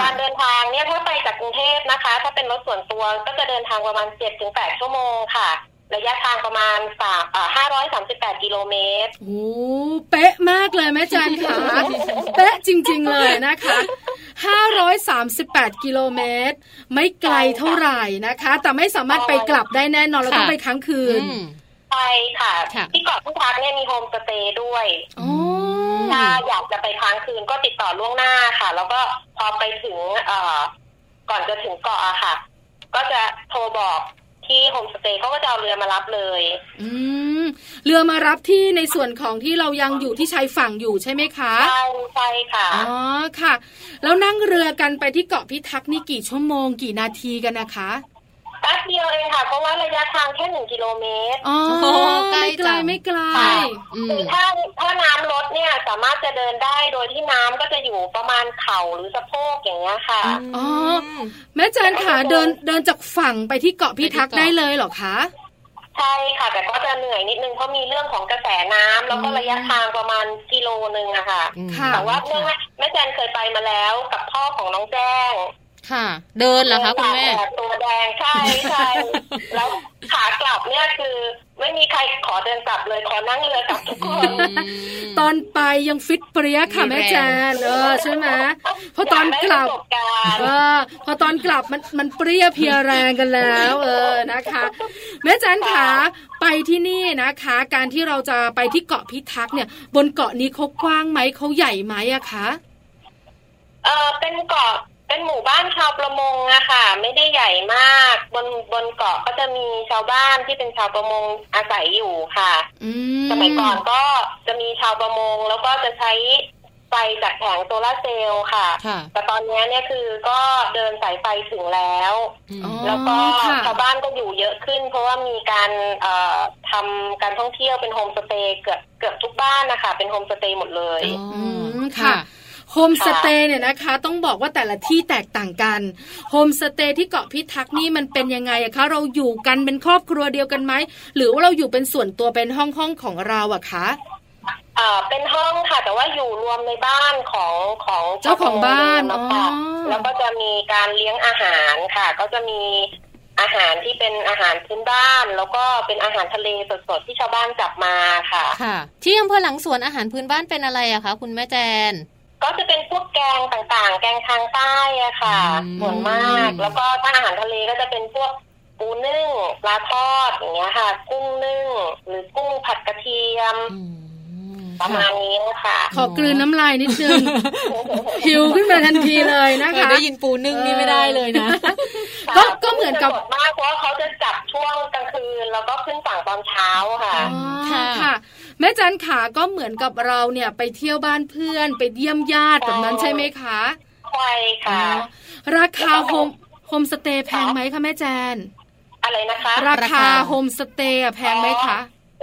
การเดินทางเนี่ยถ้าไปจากกรุงเทพนะคะ ถ้าเป็นรถส่วนตัวก็จะเดินทางประมาณเจ็ดถึงแปดชั่วโมงค่ะ ระยะทางประมาณสามห้าร้อยสามสิบแปดกิโลเมตร โอ้เป๊ะมากเลยแม่จันค่ะ เป๊ะจริง ๆ เลยนะคะ538กิโลเมตร ไม่ไกลเท่าไหร่นะคะ แต่ไม่สามารถไปกลับได้แน่นอนเราต้องไปค้างคืนไปค่ะ ที่เกาะผู้พักเนี่ยมีโฮมสเตย์ด้วยถ้าอยากจะไปค้างคืนก็ติดต่อล่วงหน้าค่ะ แล้วก็พอไปถึงเอ่อก่อนจะถึงเกาะอะค่ะ ก็จะโทรบอก ที่โฮมสเตย์เขาก็จะเอาเรือมารับเลย อืมเรือมารับที่ในส่วนของที่เรายังอยู่ที่ชายฝั่งอยู่ใช่ไหมคะใช่ใช่ค่ะอ๋อค่ะ แล้วนั่งเรือกันไปที่เกาะพิทักษ์นี่กี่ชั่วโมงกี่นาทีกันนะคะ แป๊บเดียวเองค่ะ เพราะว่าระยะทางแค่หนึ่งกิโลเมตรอ๋อไม่ไกลไม่ไกลคือถ้าถ้าน้ำลดเนี่ยสามารถจะเดินได้โดยที่น้ำก็จะอยู่ประมาณเข่าหรือสะโพกอย่างเงี้ยค่ะอ๋อแม่จันขาเดินเดินจากฝั่งไปที่เกาะพิทักษ์ได้เลยเหรอคะใช่ค่ะ แต่ก็จะเหนื่อยนิดนึงเพราะมีเรื่องของกระแสน้ำแล้วก็ระยะทางประมาณกิโลนึงอะค่ะแต่ว่าแม่แจนเคยไปมาแล้วกับพ่อของน้องแจ้ง ค่ะ เดินเหรอคะคุณแม่ตัวแดงใช่ใช่แล้วขากลับเนี่ยคือ ไม่มีใครขอเดินกลับเลยขอนั่งเรือกลับทุกคนตอนไปยังฟิตเปรี้ยค่ะแม่แจนเออใช่ไหมพอตอนกลับเออพอตอนกลับมันมันเปรี้ยเพียแรงกันแล้ว เออนะคะ แม่แจนขาไปที่นี่นะคะ การที่เราจะไปที่เกาะพิทักษ์เนี่ย บนเกาะนี้เขากว้างไหมเขาใหญ่ไหมอะคะเออเป็นเกาะ เป็นหมู่บ้านชาวประมงอะค่ะ ไม่ได้ใหญ่มาก บนบนเกาะก็จะมีชาวบ้านที่เป็นชาวประมงอาศัยอยู่ค่ะสมัยก่อนก็จะมีชาวประมงแล้วก็จะใช้ไฟจากแผงโซลาร์เซลล์ค่ะ แต่ตอนนี้เนี่ยคือก็เดินสายไฟถึงแล้ว แล้วก็ชาวบ้านก็อยู่เยอะขึ้น เพราะว่ามีการทำการท่องเที่ยวเป็นโฮมสเตย์เกือบเกือบทุกบ้านนะคะ เป็นโฮมสเตย์หมดเลยค่ะ โฮมสเตย์เนี่ยนะคะ ต้องบอกว่าแต่ละที่แตกต่างกันโฮมสเตย์ที่เกาะพิทักษ์นี่มันเป็นยังไงอะคะ เราอยู่กันเป็นครอบครัวเดียวกันไหม หรือว่าเราอยู่เป็นส่วนตัวเป็นห้องห้องของเราอะคะอ่าเป็นห้องค่ะ แต่ว่าอยู่รวมในบ้านของของเจ้าของบ้านนะคะแล้วก็จะมีการเลี้ยงอาหารค่ะ ก็จะมีอาหารที่เป็นอาหารพื้นบ้าน แล้วก็เป็นอาหารทะเลสดๆที่ชาวบ้านจับมาค่ะ ค่ะ ที่อำเภอหลังสวนอาหารพื้นบ้านเป็นอะไรอะคะคุณแม่แจน ก็จะเป็นพวกแกงต่างๆ แกงทางใต้อะค่ะส่วนมาก แล้วก็ถ้าอาหารทะเลก็จะเป็นพวกปูนึ่งปลาทอดอย่างเงี้ยค่ะ กุ้งนึ่ง หรือกุ้งผัดกระเทียม ประมาณนี้นะคะขอกลืนน้ำลายนิดนึงหิวขึ้นมาทันทีเลยนะคะได้ยินปูนึ่งนี่ไม่ได้เลยนะก็ก็เหมือนกับมากเพราะเขาจะจับช่วงกลางคืนแล้วก็ขึ้นฝั่งตอนเช้าค่ะค่ะแม่จันขาก็เหมือนกับเราเนี่ยไปเที่ยวบ้านเพื่อนไปเยี่ยมญาติแบบนั้นใช่ไหมคะใช่ค่ะ ราคาโฮมโฮมสเตย์แพงไหมคะแม่แจงอะไรนะคะ ราคาโฮมสเตย์แพงไหมคะ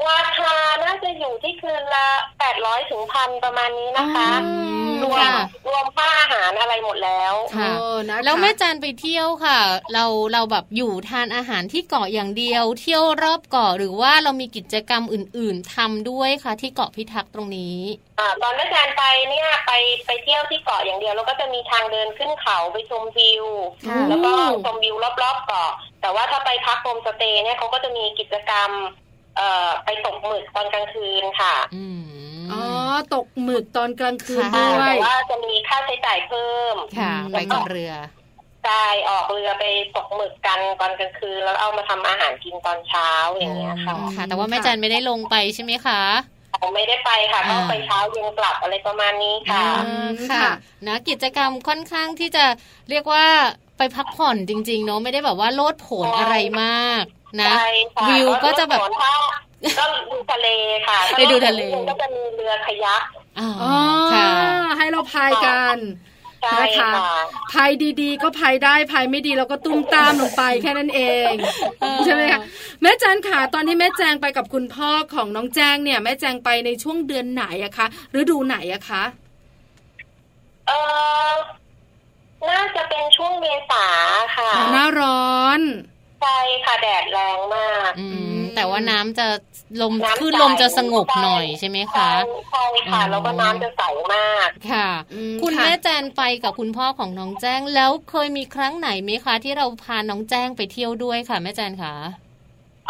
ราคาน่าจะอยู่ที่คืนละแปดร้อยถึงพันประมาณนี้นะคะ รวมรวมค่าอาหารอะไรหมดแล้วค่ะแล้วแม่แจงไปเที่ยวค่ะ เราเราแบบอยู่ทานอาหารที่เกาะอย่างเดียว เที่ยวรอบเกาะหรือว่าเรามีกิจกรรมอื่น ๆทำด้วยคะที่เกาะพิทักษ์ตรงนี้อ่าตอนแม่จันไปเนี่ยไปไปเที่ยวที่เกาะอย่างเดียวแล้วก็จะมีทางเดินขึ้นเขาไปชมวิวแล้วก็ชมวิวรอบๆเกาะแต่ว่าถ้าไปพักโฮมสเตย์เนี่ยเขาก็จะมีกิจกรรม เอ่อไปตกหมึกตอนกลางคืนค่ะอ๋อตกหมึกตอนกลางคืนด้วยแต่ว่าจะมีค่าใช้จ่ายเพิ่มค่ะไปกับเรือใช่ออกเรือไปตกหมึกกันตอนกลางคืนแล้วเอามาทำอาหารกินตอนเช้าอย่างเงี้ยค่ะค่ะ แต่ว่าแม่จันไม่ได้ลงไปใช่ไหมคะไม่ได้ไปค่ะต้องไปเช้าเย็นกลับอะไรประมาณนี้ค่ะค่ะนะกิจกรรมค่อนข้างที่จะเรียกว่าไปพักผ่อนจริง ๆ เนาะไม่ได้แบบว่าโลดผลอะไรมาก นะวิวก็จะแบบก็ดูทะเลค่ะไปดูทะเลก็จะมีเรือขยักอ๋อให้เราพายกันนะคะพายดีๆ ก็พายได้พายไม่ดีเราก็ตุ้มตามลงไปแค่นั้นเองใช่ไหมคะแม่แจงค่ะตอนที่แม่แจงไปกับคุณพ่อของน้องแจงเนี่ยแม่แจงไปในช่วงเดือนไหนอะคะฤดูไหนอะคะเออน่าจะเป็นช่วงเมษาค่ะหน้าร้อน ใช่ค่ะแดดแรงมากแต่ว่าน้ำจะลมคลื่นลมจะสงบหน่อยใช่ไหมคะใช่ค่ะแล้วก็น้ำจะใสมากค่ะ คุณแม่แจนไปกับคุณพ่อของน้องแจ้งแล้วเคยมีครั้งไหนไหมคะ ที่เราพาน้องแจ้งไปเที่ยวด้วยค่ะแม่แจนคะ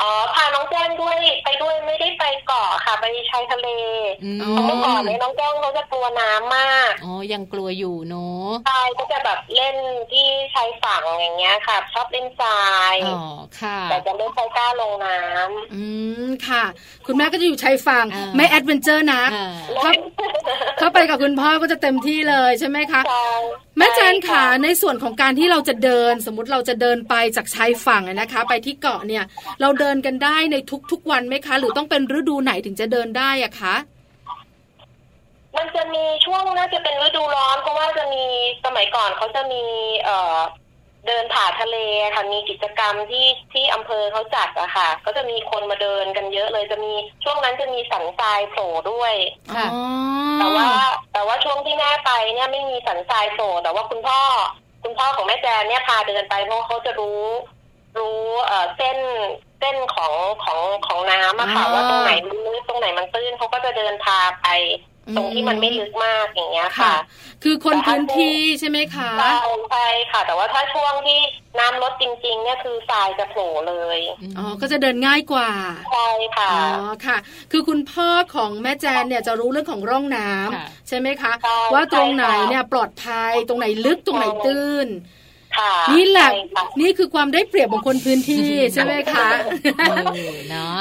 อ๋อพาน้องแจ้งด้วยไปด้วยไม่ได้ไปเกาะค่ะไปชายทะเลเมื่อก่อนเนี่ยน้องแจ้งเขาจะกลัวน้ำมากอ๋อยังกลัวอยู่เนาะใช่ก็จะแบบเล่นที่ชายฝั่งอย่างเงี้ยค่ะชอบเล่นทรายอ๋อค่ะแต่จะไม่ค่อยกล้าลงน้ำอืมค่ะ คุณแม่ก็จะอยู่ชายฝั่งไม่แอดเวนเจอร์นะถ้าถ้าไปกับคุณพ่อก็จะเต็มที่เลยใช่ไหมคะแม่แจนขาในส่วนของการที่เราจะเดิน สมมติเราจะเดินไปจากชายฝั่งนะคะ ไปที่เกาะเนี่ย เราเดินกันได้ในทุกๆวันไหมคะ หรือต้องเป็นฤดูไหนถึงจะเดินได้อะคะมันจะมีช่วงน่าจะเป็นฤดูร้อนเพราะว่าจะมีสมัยก่อนเขาจะมี เอ่อเดินผ่าทะเลค่ะมีกิจกรรมที่ที่อำเภอเขาจัดอะค่ะ ก็จะมีคนมาเดินกันเยอะเลยจะมีช่วงนั้นจะมีสันทรายโผล่ด้วยค่ะแต่ว่า แต่ว่าช่วงที่แม่ไปเนี่ยไม่มีสันทรายโผล่แต่ว่าคุณพ่อ คุณพ่อของแม่แจนเนี่ยพาเดินไปเพราะเขาจะรู้ รู้เอ่อเส้นเส้นของของของน้ำอะค่ะว่าตรงไหนมันลึกตรงไหนมันตื้นเขาก็จะเดินพาไป ตรงที่มันไม่ลึกมากอย่างเงี้ยค่ะ คือคนพื้นที่ใช่ไหมคะใช่ใช่ค่ะ แต่ว่าถ้าช่วงที่น้ำลดจริงๆ เนี่ยคือทรายจะโผล่เลย อ๋อ ก็จะเดินง่ายกว่า ใช่ค่ะ อ๋อ ค่ะ คือคุณพ่อของแม่แจนเนี่ยจะรู้เรื่องของร่องน้ำใช่ไหมคะ ว่าตรงไหนเนี่ยปลอดภัย ตรงไหนลึก ตรงไหนตื้น นี่แหละนี่คือความได้เปรียบของคนพื้นที่ใช่ไหมคะเนาะ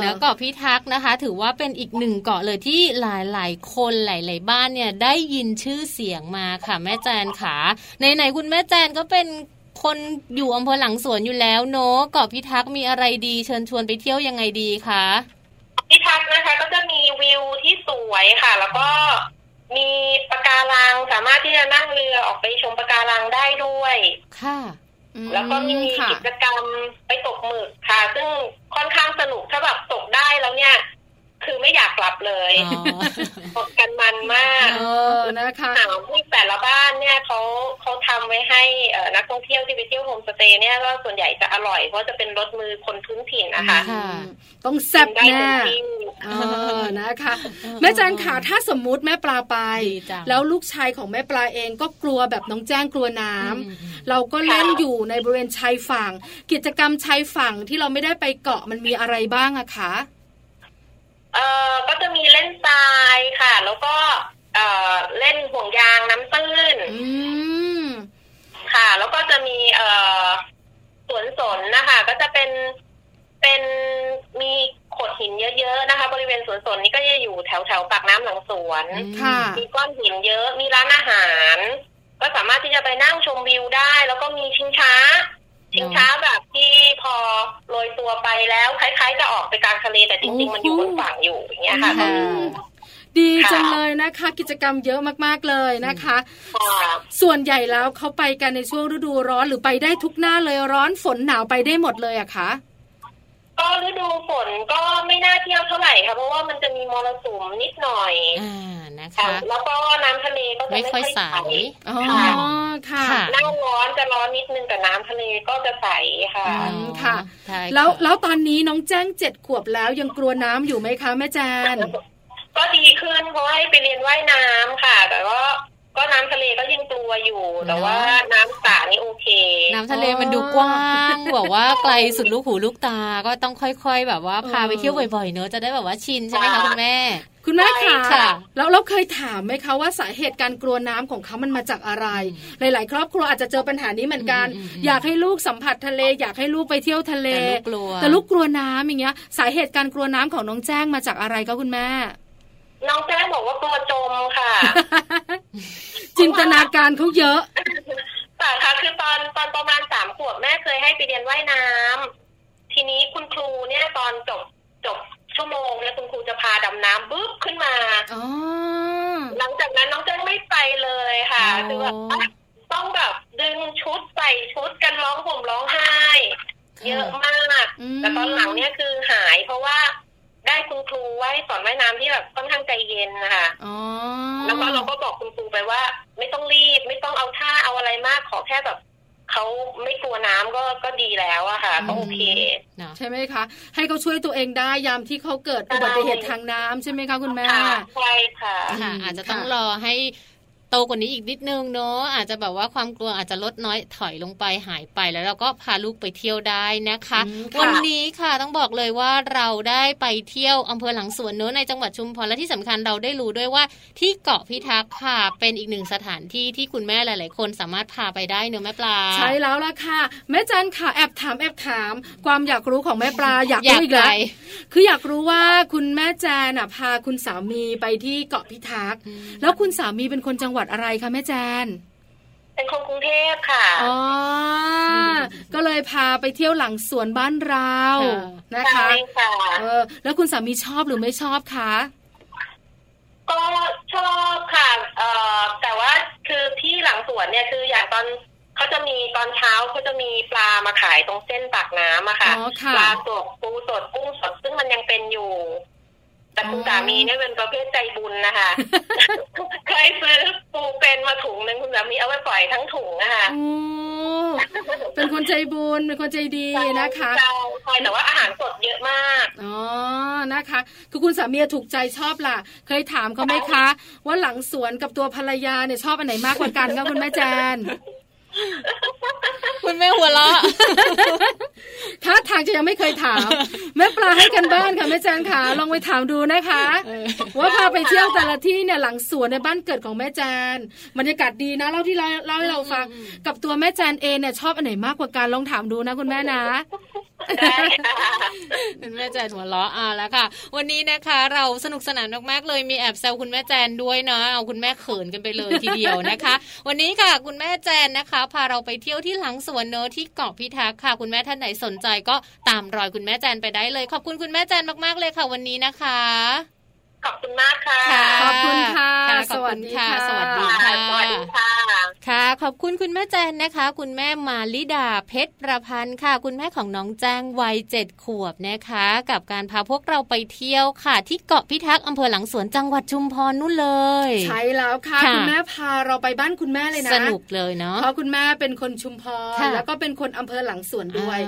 แล้วเกาะพิทักษ์นะคะ ถือว่าเป็นอีกหนึ่งเกาะเลยที่หลายๆ คนหลาย ๆ บ้านเนี่ยได้ยินชื่อเสียงมาค่ะแม่แจนขาไหนๆคุณแม่แจนก็เป็นคนอยู่อำเภอหลังสวนอยู่แล้วเนาะเกาะพิทักษ์มีอะไรดีเชิญชวนไปเที่ยวยังไงดีคะพิทักษ์นะคะก็จะมีวิวที่สวยค่ะ แล้วก็ มีปะการังสามารถที่จะนั่งเรือออกไปชมปะการังได้ด้วย ค่ะ แล้วก็มีกิจกรรมไปตกหมึกค่ะ ซึ่งค่อนข้างสนุกถ้าแบบตกได้แล้วเนี่ย คือไม่อยากกลับเลยตกกันมันมากเออนะคะที่แต่ละบ้านเนี่ยเขาเขาทำไว้ให้นักท่องเที่ยวที่ไปเที่ยวโฮมสเตย์เนี่ยก็ส่วนใหญ่จะอร่อยเพราะจะเป็นรถมือคนพื้นถิ่นนะคะ ต้องแซ่บแน่นะคะ แม่จันขาถ้าสมมุติแม่ปลาไป แล้วลูกชายของแม่ปลาเองก็กลัวแบบน้องแจ้งกลัวน้ำเราก็เล่นอยู่ในบริเวณชายฝั่ง กิจกรรมชายฝั่งที่เราไม่ได้ไปเกาะมันมีอะไรบ้างอะคะ เอ่อก็จะมีเล่นทรายค่ะ แล้วก็เอ่อเล่นห่วงยางน้ำตื้นค่ะ แล้วก็จะมีเอ่อสวนสนนะคะ ก็จะเป็นเป็นมีโขดหินเยอะๆนะคะ บริเวณสวนสนนี้ก็จะอยู่แถวแถวปากน้ำหลังสวนมีก้อนหินเยอะมีร้านอาหาร ก็สามารถที่จะไปนั่งชมวิวได้ แล้วก็มีชิงช้า ชิงช้าแบบที่ พอโรยตัวไปแล้วคล้ายๆ จะออกไปกลางทะเลแต่จริงๆ มันอยู่บนฝั่งอยู่อย่างเงี้ยค่ะดีจังเลยนะคะ กิจกรรมเยอะมากๆเลยนะคะ ส่วนใหญ่แล้วเขาไปกันในช่วงฤดูร้อนหรือไปได้ทุกหน้าเลยร้อนฝนหนาวไปได้หมดเลยอะคะ ก็ฤดูฝนก็ไม่น่าเที่ยวเท่าไหร่ค่ะ เพราะว่ามันจะมีมรสุมนิดหน่อยอ่านะคะ แล้วก็น้ำทะเลก็จะไม่ค่อยใสอ๋อค่ะหน้าร้อนจะร้อนนิดนึงแต่น้ำทะเลก็จะใสค่ะค่ะ แล้วแล้วตอนนี้น้องแจ้งเจ็ดขวบแล้วยังกลัวน้ำอยู่ไหมคะแม่แจนก็ดีขึ้นเพราะให้ไปเรียนว่ายน้ำค่ะ แต่ว่า ก็น้ำทะเลก็ยังตัวอยู่ แต่ว่าน้ำสานี่โอเค น้ำทะเลมันดูกว้างบอกว่าไกลสุดลูกหูลูกตา ก็ต้องค่อย ๆ แบบว่าพาไปเที่ยวบ่อยๆเนอะจะได้แบบว่าชินใช่ไหมคะคุณแม่ คุณแม่ค่ะ แล้วเราเคยถามไหมคะว่าสาเหตุการกลัวน้ำของเขามันมาจากอะไร หลาย ๆ ครอบครัวอาจจะเจอปัญหานี้เหมือนกัน อยากให้ลูกสัมผัสทะเล อยากให้ลูกไปเที่ยวทะเล แต่ลูกกลัวน้ำอย่างเงี้ย สาเหตุการกลัวน้ำของน้องแจ้งมาจากอะไรก็คุณแม่ น้องแจ้งบอกว่ากลัวจมค่ะ จินตนาการเขาเยอะแต่ค่ะคือตอนตอนประมาณสามขวบแม่เคยให้ไปเรียนว่ายน้ำทีนี้คุณครูเนี่ยตอนจบจบชั่วโมงแล้วคุณครูจะพาดำน้ำบึ๊บขึ้นมาหลังจากนั้นน้องแจ้งไม่ไปเลยค่ะคือแบบต้องแบบดึงชุดใส่ชุดกันร้องห่มร้องไห้ เยอะมากแต่ตอนหลังเนี่ยคือหายเพราะว่า ได้คุณครูไว้สอนว่ายน้ำที่แบบค่อนข้างใจเย็นนะคะแล้วก็เราก็บอกคุณครูไปว่า ไม่ต้องรีบ ไม่ต้องเอาท่าเอาอะไรมากขอแค่แบบเขาไม่กลัวน้ำก็ก็ดีแล้วอะค่ะก็โอเคใช่ไหมคะ ให้เขาช่วยตัวเองได้ยามที่เขาเกิดอุบัติเหตุทางน้ำใช่ไหมคะคุณแม่ใช่ค่ะอาจจะต้องรอให้ โตกว่านี้อีกนิดนึงเนาะอาจจะแบบว่าความกลัวอาจจะลดน้อยถอยลงไปหายไปแล้วเราก็พาลูกไปเที่ยวได้นะคะ วันนี้ค่ะต้องบอกเลยว่าเราได้ไปเที่ยวอำเภอหลังสวนเนื้อในจังหวัดชุมพรและที่สำคัญเราได้รู้ด้วยว่าที่เกาะพิทักษ์ค่ะ เป็นอีกหนึ่งสถานที่ที่คุณแม่หลาย ๆ คนสามารถพาไปได้เนื้อแม่ปลา ใช่แล้วล่ะค่ะ แม่จันค่ะแอบถามแอบถาม ความอยากรู้ของแม่ปลาอยากรู้อีกแล้วคืออยากรู้ว่าคุณแม่แจนพาคุณสามีไปที่เกาะพิทักษ์แล้วคุณสามีเป็นคนจังหวัดอะไรคะแม่แจนเป็นคนกรุงเทพค่ะอ๋อก็เลยพาไปเที่ยวหลังสวนบ้านเรานะคะใช่ค่ะเออแล้วคุณสามีชอบหรือไม่ชอบคะก็ชอบค่ะเอ่อแต่ว่าคือที่หลังสวนเนี่ยคืออย่างตอนเขาจะมีตอนเช้าเขาจะมีปลามาขายตรงเส้นปากน้ำอะค่ะปลาสดปูสดกุ้งสดซึ่งมันยังเป็นอยู่ แต่คุณสามีเนี่ยเป็นประเภทใจบุญนะคะเคยซื้อปูเป็นมาถุงหนึ่งคุณสามีเอาไว้ปล่อยทั้งถุงนะคะเป็นคนใจบุญเป็นคนใจดีนะคะใช่แต่ว่าอาหารสดเยอะมากอ๋อนะคะคือคุณสามีถูกใจชอบล่ะ เคยถามเขาไหมคะ ว่าหลังสวนกับตัวภรรยาเนี่ยชอบอันไหนมากกว่ากันคะคุณแม่แจนคุณคุณแม่หัวเราะ ถ้าทางจะยังไม่เคยถาม แม่ปลาให้กันบ้านค่ะแม่แจงขาลองไปถามดูนะคะ ว่าพาไปเที่ยวแต่ละที่เนี่ยหลังสวนในบ้านเกิดของแม่แจนบรรยากาศดีนะเล่าที่เราเล่าให้เราฟังกับตัวแม่แจนเองเนี่ยชอบอันไหนมากกว่ากันลองถามดูนะคุณแม่นะ คุณแม่แจนหัวเราะอ่าแล้วค่ะ วันนี้นะคะ เราสนุกสนานมากๆเลยมีแอบแซวคุณแม่แจนด้วยเนาะเอาคุณแม่เขินกันไปเลยทีเดียวนะคะ วันนี้ค่ะ คุณแม่แจนนะคะ พาเราไปเที่ยวที่หลังสวนเนอที่เกาะพิทักษ์ค่ะ คุณแม่ท่านไหนสนใจก็ตามรอยคุณแม่แจนไปได้เลย ขอบคุณคุณแม่แจนมากๆเลยค่ะ วันนี้นะคะ ขอบคุณมากค่ะ ขอบคุณค่ะ สวัสดีค่ะ สวัสดีค่ะ สวัสดีค่ะ ค่ะ ขอบคุณคุณแม่แจนนะคะ คุณแม่มาลิดาเพชรประพันธ์ค่ะ คุณแม่ของน้องแจ้งวัยเจ็ดขวบนะคะ กับการพาพวกเราไปเที่ยวค่ะ ที่เกาะพิทักษ์อำเภอหลังสวนจังหวัดชุมพรนู่นเลย ใช่แล้วค่ะ คุณแม่พาเราไปบ้านคุณแม่เลยนะ สนุกเลยเนาะ เพราะคุณแม่เป็นคนชุมพร แล้วก็เป็นคนอำเภอหลังสวนด้วย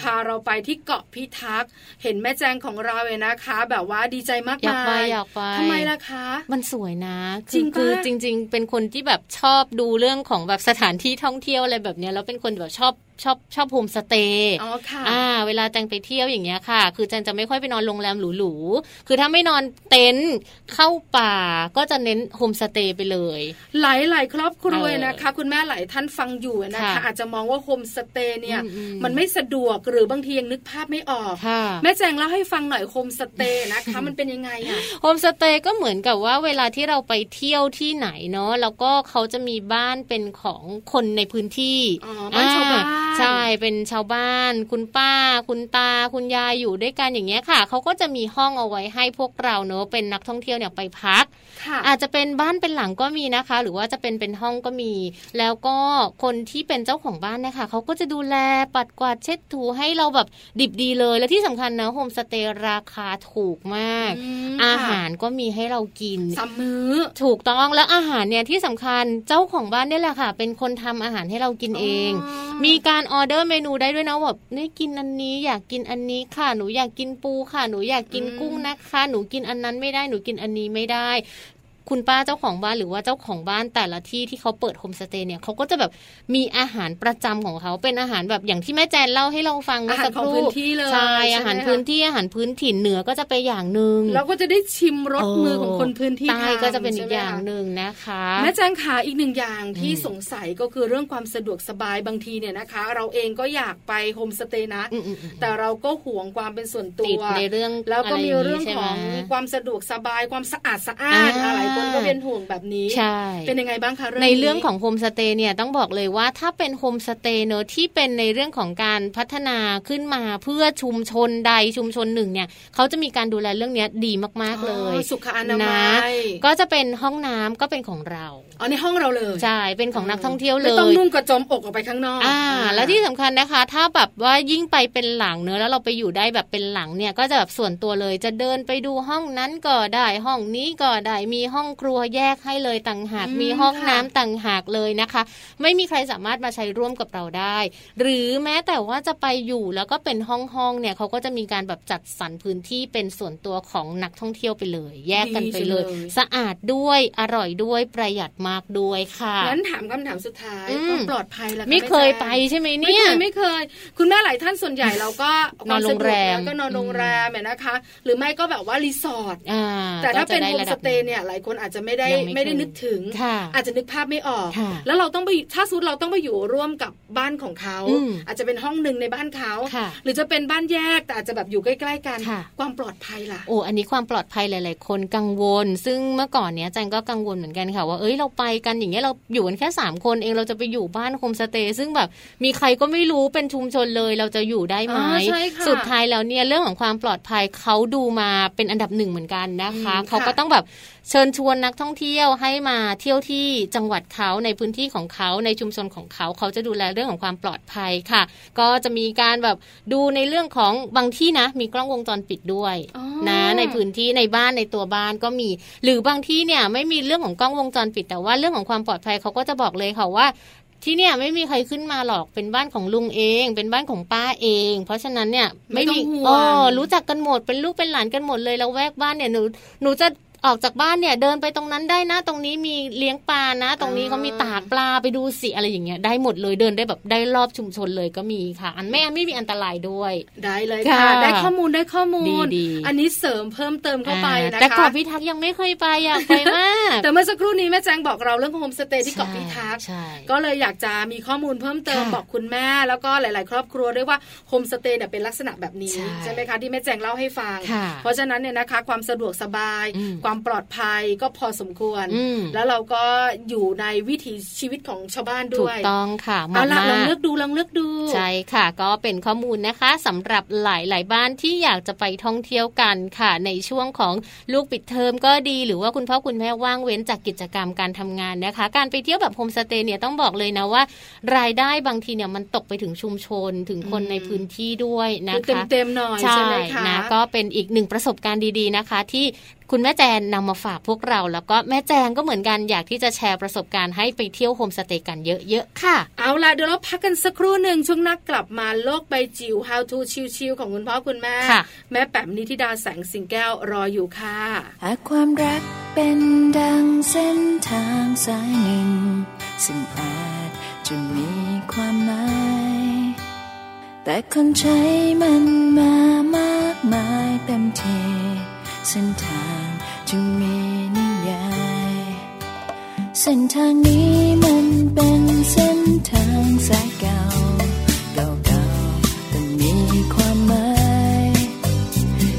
พาเราไปที่เกาะพิทักษ์ เห็นแม่แจงของเราเลยนะคะ แบบว่าดีใจมากมายอยากไปอยากไปทำไมล่ะคะ มันสวยนะ จริงคือจริง ๆ เป็นคนที่แบบชอบดูเรื่องของแบบสถานที่ท่องเที่ยวอะไรแบบนี้แล้วเป็นคนแบบชอบ ชอบชอบโฮมสเตย์อ๋อค่ะอ่า เวลาแจงไปเที่ยวอย่างเงี้ยค่ะ คือแจงจะไม่ค่อยไปนอนโรงแรมหรูๆคือถ้าไม่นอนเต็นท์เข้าป่าก็จะเน้นโฮมสเตย์ไปเลย หลายหลายครอบครัวนะคะ คุณแม่หลายท่านฟังอยู่นะคะ อาจจะมองว่าโฮมสเตย์เนี่ยมันไม่สะดวกหรือบางทียังนึกภาพไม่ออกแม่แจงเล่าให้ฟังหน่อยโฮมสเตย์นะคะมันเป็นยังไงอะโฮมสเตย์ก็เหมือนกับว่าเวลาที่เราไปเที่ยวที่ไหนเนาะแล้วก็เขาจะมีบ้านเป็นของคนในพื้นที่อ๋อบ้านชาวบ้านใช่ เป็นชาวบ้าน คุณป้า คุณตา คุณยายอยู่ด้วยกันอย่างเงี้ยค่ะเขาก็จะมีห้องเอาไว้ให้พวกเราเนอะเป็นนักท่องเที่ยวเนี่ยไปพัก อาจจะเป็นบ้านเป็นหลังก็มีนะคะ หรือว่าจะเป็นเป็นห้องก็มี แล้วก็คนที่เป็นเจ้าของบ้านนะคะเขาก็จะดูแลปัดกวาดเช็ดถูให้เราแบบดิบดีเลย และที่สำคัญนะโฮมสเตย์ราคาถูกมาก อาหารก็มีให้เรากินสามมื้อถูกต้องแล้วอาหารเนี่ยที่สำคัญเจ้าของบ้านนี่แหละค่ะ เป็นคนทำอาหารให้เรากินเอง มีการออเดอร์เมนูได้ด้วยนะแบบนี่กินอันนี้อยากกินอันนี้ค่ะหนูอยากกินปูค่ะหนูอยากกินกุ้งนะคะ หนูกินอันนั้นไม่ได้หนูกินอันนี้ไม่ได้ คุณป้าเจ้าของบ้านหรือว่าเจ้าของบ้านแต่ละที่ที่เขาเปิดโฮมสเตย์เนี่ยเขาก็จะแบบมีอาหารประจำของเขาเป็นอาหารแบบอย่างที่แม่แจนเล่าให้เราฟังเมื่อสักครู่ใช่อาหารพื้นที่อาหารพื้นถิ่นเหนือก็จะไปอย่างหนึ่งแล้วก็จะได้ชิมรสมือของคนพื้นที่ใต้ก็จะเป็นอีกอย่างหนึ่งนะคะแม่แจงขาอีกหนึ่งอย่างที่สงสัยก็คือเรื่องความสะดวกสบายบางทีเนี่ยนะคะ เราเองก็อยากไปโฮมสเตย์นะ แต่เราก็ห่วงความเป็นส่วนตัวในเรื่องแล้วก็มีเรื่องของความสะดวกสบายความสะอาดสะอ้านอะไรคนก็เป็นห่วงแบบนี้ใช่เป็นยังไงบ้างคะในเรื่องของโฮมสเตย์เนี่ยต้องบอกเลยว่าถ้าเป็นโฮมสเตย์เนอะที่เป็นในเรื่องของการพัฒนาขึ้นมาเพื่อชุมชนใดชุมชนหนึ่งเนี่ยเขาจะมีการดูแลเรื่องนี้ดีมากๆเลย สุขอนามัยก็จะเป็นห้องน้ำก็เป็นของเราอ๋อในห้องเราเลยใช่เป็นของนักท่องเที่ยวเลยไม่ต้องนุ่งกระจมอกออกไปข้างนอก อ่า แล้วที่สำคัญนะคะ ถ้าแบบว่ายิ่งไปเป็นหลังเนอะแล้วเราไปอยู่ได้แบบเป็นหลังเนี่ย ก็จะแบบส่วนตัวเลยจะเดินไปดูห้องนั้นก็ได้ห้องนี้ก็ได้มีห้องครัวแยกให้เลยต่างหากมีห้องน้ำต่างหากเลยนะคะ ไม่มีใครสามารถมาใช้ร่วมกับเราได้ หรือแม้แต่ว่าจะไปอยู่แล้วก็เป็นห้องห้องเนี่ยเขาก็จะมีการแบบจัดสรรพื้นที่เป็นส่วนตัวของนักท่องเที่ยวไปเลย แยกกันไปเลย สะอาดด้วยอร่อยด้วยประหยัดมากด้วยค่ะงั้นถามคำถามสุดท้ายความปลอดภัยล่ะไม่เคยไปใช่ไหมเนี่ย ไม่เคย คุณแม่หลายท่านส่วนใหญ่เราก็นอนโรงแรมก็นอนโรงแรมนะคะ หรือไม่ก็แบบว่ารีสอร์ทแต่ถ้าเป็นโฮมสเตย์เนี่ยหลายคนอาจจะไม่ได้ไม่ได้นึกถึง อาจจะนึกภาพไม่ออก แล้วเราต้องไปถ้าสุดเราต้องไปอยู่ร่วมกับบ้านของเขา อาจจะเป็นห้องหนึ่งในบ้านเขา หรือจะเป็นบ้านแยกแต่อาจจะแบบอยู่ใกล้ ๆ กัน ความปลอดภัยล่ะโอ้อันนี้ความปลอดภัยหลาย ๆ คนกังวล ซึ่งเมื่อก่อนเนี้ยจันก็กังวลเหมือนกันค่ะว่าเอ้ยเราไปกันอย่างเงี้ยเราอยู่กันแค่3คนเองเราจะไปอยู่บ้านโฮมสเตย์ซึ่งแบบมีใครก็ไม่รู้เป็นชุมชนเลยเราจะอยู่ได้ไหมสุดท้ายแล้วเนี่ยเรื่องของความปลอดภัยเขาดูมาเป็นอันดับหนึ่งเหมือนกันนะคะ เขาก็ต้องแบบ เชิญชวนนักท่องเที่ยวให้มาเที่ยวที่จังหวัดเขาในพื้นที่ของเขาในชุมชนของเขาเขาจะดูแลเรื่องของความปลอดภัยค่ะ ก็จะมีการแบบดูในเรื่องของบางที่นะ มีกล้องวงจรปิดด้วยนะในพื้นที่ในบ้านในตัวบ้านก็มี หรือบางที่เนี่ยไม่มีเรื่องของกล้องวงจรปิด แต่ว่าเรื่องของความปลอดภัยเขาก็จะบอกเลยค่ะว่าที่เนี่ยไม่มีใครขึ้นมาหรอกเป็นบ้านของลุงเอง เป็นบ้านของป้าเอง เพราะฉะนั้นเนี่ยไม่มีอ๋อรู้จักกันหมดเป็นลูกเป็นหลานกันหมดเลยแล้วแวกบ้านเนี่ยหนูหนูจะ ออกจากบ้านเนี่ยเดินไปตรงนั้นได้นะ ตรงนี้มีเลี้ยงปลานะ ตรงนี้เขามีตากปลาไปดูสิอะไรอย่างเงี้ยได้หมดเลยเดินได้แบบได้รอบชุมชนเลยก็มีค่ะ อันไม่อันไม่มีอันตรายด้วย ได้เลยค่ะ ได้ข้อมูลได้ข้อมูล อันนี้เสริมเพิ่มเติมเข้าไปนะคะแต่เกาะพิทักษ์ยังไม่เคยไปอยากไปมาก แต่เมื่อสักครู่นี้แม่แจงบอกเราเรื่องโฮมสเตย์ที่เกาะพิทักษ์ก็เลยอยากจะมีข้อมูลเพิ่มเติมบอกคุณแม่ แล้วก็หลาย ๆ ครอบครัวด้วยว่าโฮมสเตย์เนี่ยเป็นลักษณะแบบนี้ใช่ไหมคะที่แม่แจงเล่าให้ฟัง เพราะฉะนั้นเนี่ยนะคะ ความสะดวกสบายความปลอดภัยก็พอสมควร แล้วเราก็อยู่ในวิถีชีวิตของชาวบ้านด้วย ถูกต้องค่ะเอาละลองเลือกดูลองเลือกดู ใช่ค่ะ ก็เป็นข้อมูลนะคะสำหรับหลาย ๆ บ้านที่อยากจะไปท่องเที่ยวกันค่ะ ในช่วงของลูกปิดเทอมก็ดี หรือว่าคุณพ่อคุณแม่ว่างเว้นจากกิจกรรมการทำงานนะคะ การไปเที่ยวแบบโฮมสเตย์เนี่ยต้องบอกเลยนะว่า รายได้บางทีเนี่ยมันตกไปถึงชุมชนถึงคนในพื้นที่ด้วยนะคะเต็มๆหน่อยใช่ไหมคะนะก็เป็นอีกหนึ่งประสบการณ์ดี ๆ นะคะ ที่ คุณแม่แจงนำมาฝากพวกเรา แล้วก็แม่แจงก็เหมือนกันอยากที่จะแชร์ประสบการณ์ให้ไปเที่ยวโฮมสเตย์กันเยอะๆค่ะ เอาล่ะเดี๋ยวเราพักกันสักครู่หนึ่งช่วงนักกลับมาโลกใบจิ๋ว How to ชิวๆของคุณพ่อคุณแม่แม่แป๋มนิธิดาแสงสิงแก้วรออยู่ค่ะหากความรักเป็นดังเส้นทางสายหนึ่ง ซึ่งอาจจะมีความหมายแต่คนใช้มันมามากมายเต็มทีเส้นทาง จึงมีนิยายเส้นทางนี้มันเป็นเส้นทางสายเก่าเก่าๆแต่มีความหมาย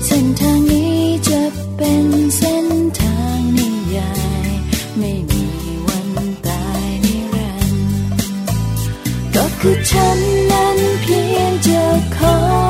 เส้นทางนี้จะเป็นเส้นทางนิยายไม่มีวันตายนิรันดร์ก็คือฉันนั้นเพียงจะขอเธอ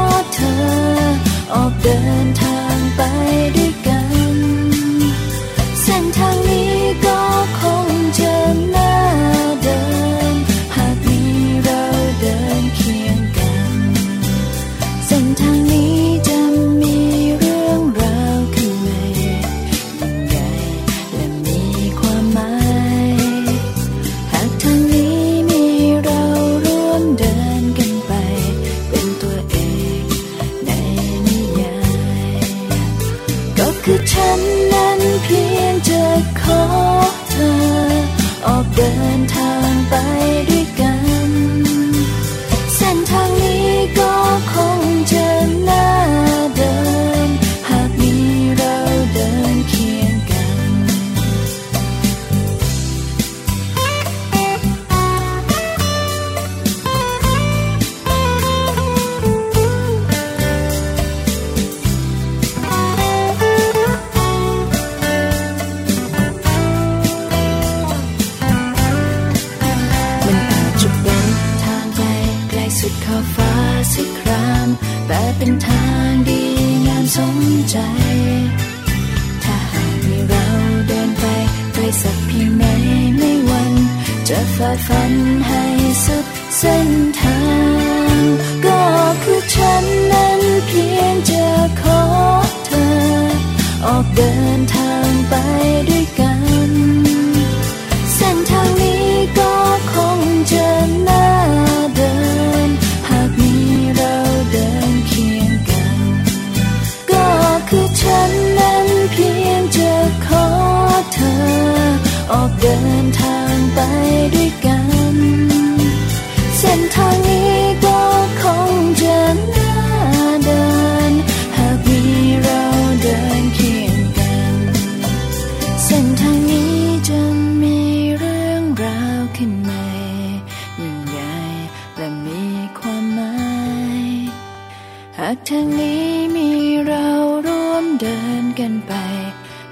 ากทางนี้มีเราร่วมเดินกันไป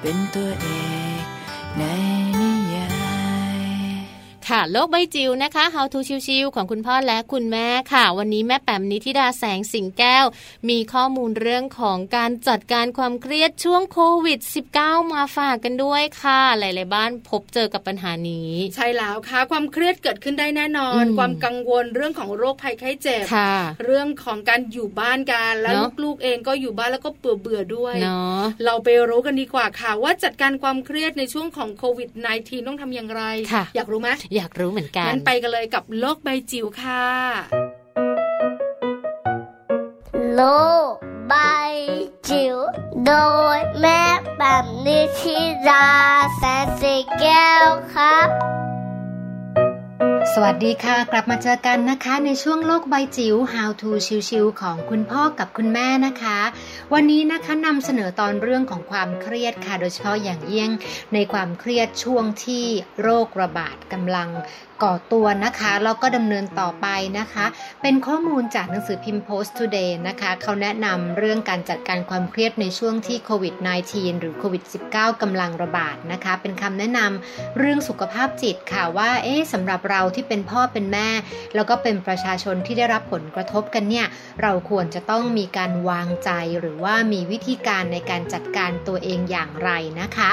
เป็นตัวเอกใน โลกใบจิ๋วนะคะ How to ชิวๆของคุณพ่อและคุณแม่ค่ะ วันนี้แม่แป๋มนิธิดาแสงสิงแก้ว มีข้อมูลเรื่องของการจัดการความเครียดช่วงโควิด -19 มาฝากกันด้วยค่ะ หลายๆบ้านพบเจอกับปัญหานี้ ใช่แล้วค่ะ ความเครียดเกิดขึ้นได้แน่นอน ความกังวลเรื่องของโรคภัยไข้เจ็บเรื่องของการอยู่บ้านกันแล้วลูกๆเองก็อยู่บ้านแล้วก็เบื่อเบื่อด้วยเเราไปรู้กันดีกว่าค่ะ ว่าจัดการความเครียดในช่วงของโควิด -19 ต้องทำอย่างไร อยากรู้ไหมอยากรู้เหมือนกันงั้นไปกันเลยกับโลกใบจิ๋วค่ะ โลกใบจิ๋วโดยแม่แบบนิชิราแสนสีแก้วครับ สวัสดีค่ะ กลับมาเจอกันนะคะ ในช่วงโลกใบจิ๋ว How to ชิวๆของคุณพ่อกับคุณแม่นะคะ วันนี้นะคะนำเสนอตอนเรื่องของความเครียดค่ะ โดยเฉพาะอย่างยิ่งในความเครียดช่วงที่โรคระบาดกำลังก่อตัวนะคะแล้วก็ดำเนินต่อไปนะคะ เป็นข้อมูลจากหนังสือพิมพ์ Post Today นะคะเขาแนะนำเรื่องการจัดการความเครียดในช่วงที่โควิด -19 หรือโควิด -19 กำลังระบาดนะคะ เป็นคำแนะนำเรื่องสุขภาพจิตค่ะว่าเอ๊ะสำหรับเราที่เป็นพ่อเป็นแม่ แล้วก็เป็นประชาชนที่ได้รับผลกระทบกันเนี่ย เราควรจะต้องมีการวางใจหรือว่ามีวิธีการในการจัดการตัวเองอย่างไรนะคะ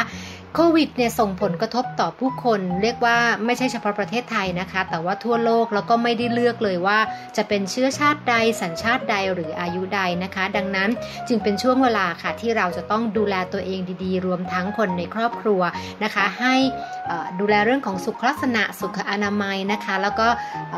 โควิดเนี่ยส่งผลกระทบต่อผู้คน เรียกว่าไม่ใช่เฉพาะประเทศไทยนะคะ แต่ว่าทั่วโลกแล้วก็ไม่ได้เลือกเลยว่า จะเป็นเชื้อชาติใดสัญชาติใดหรืออายุใดนะคะ ดังนั้นจึงเป็นช่วงเวลาค่ะที่เราจะต้องดูแลตัวเองดีๆ รวมทั้งคนในครอบครัวนะคะ ให้ดูแลเรื่องของสุขลักษณะสุขอนามัยนะคะ แล้วก็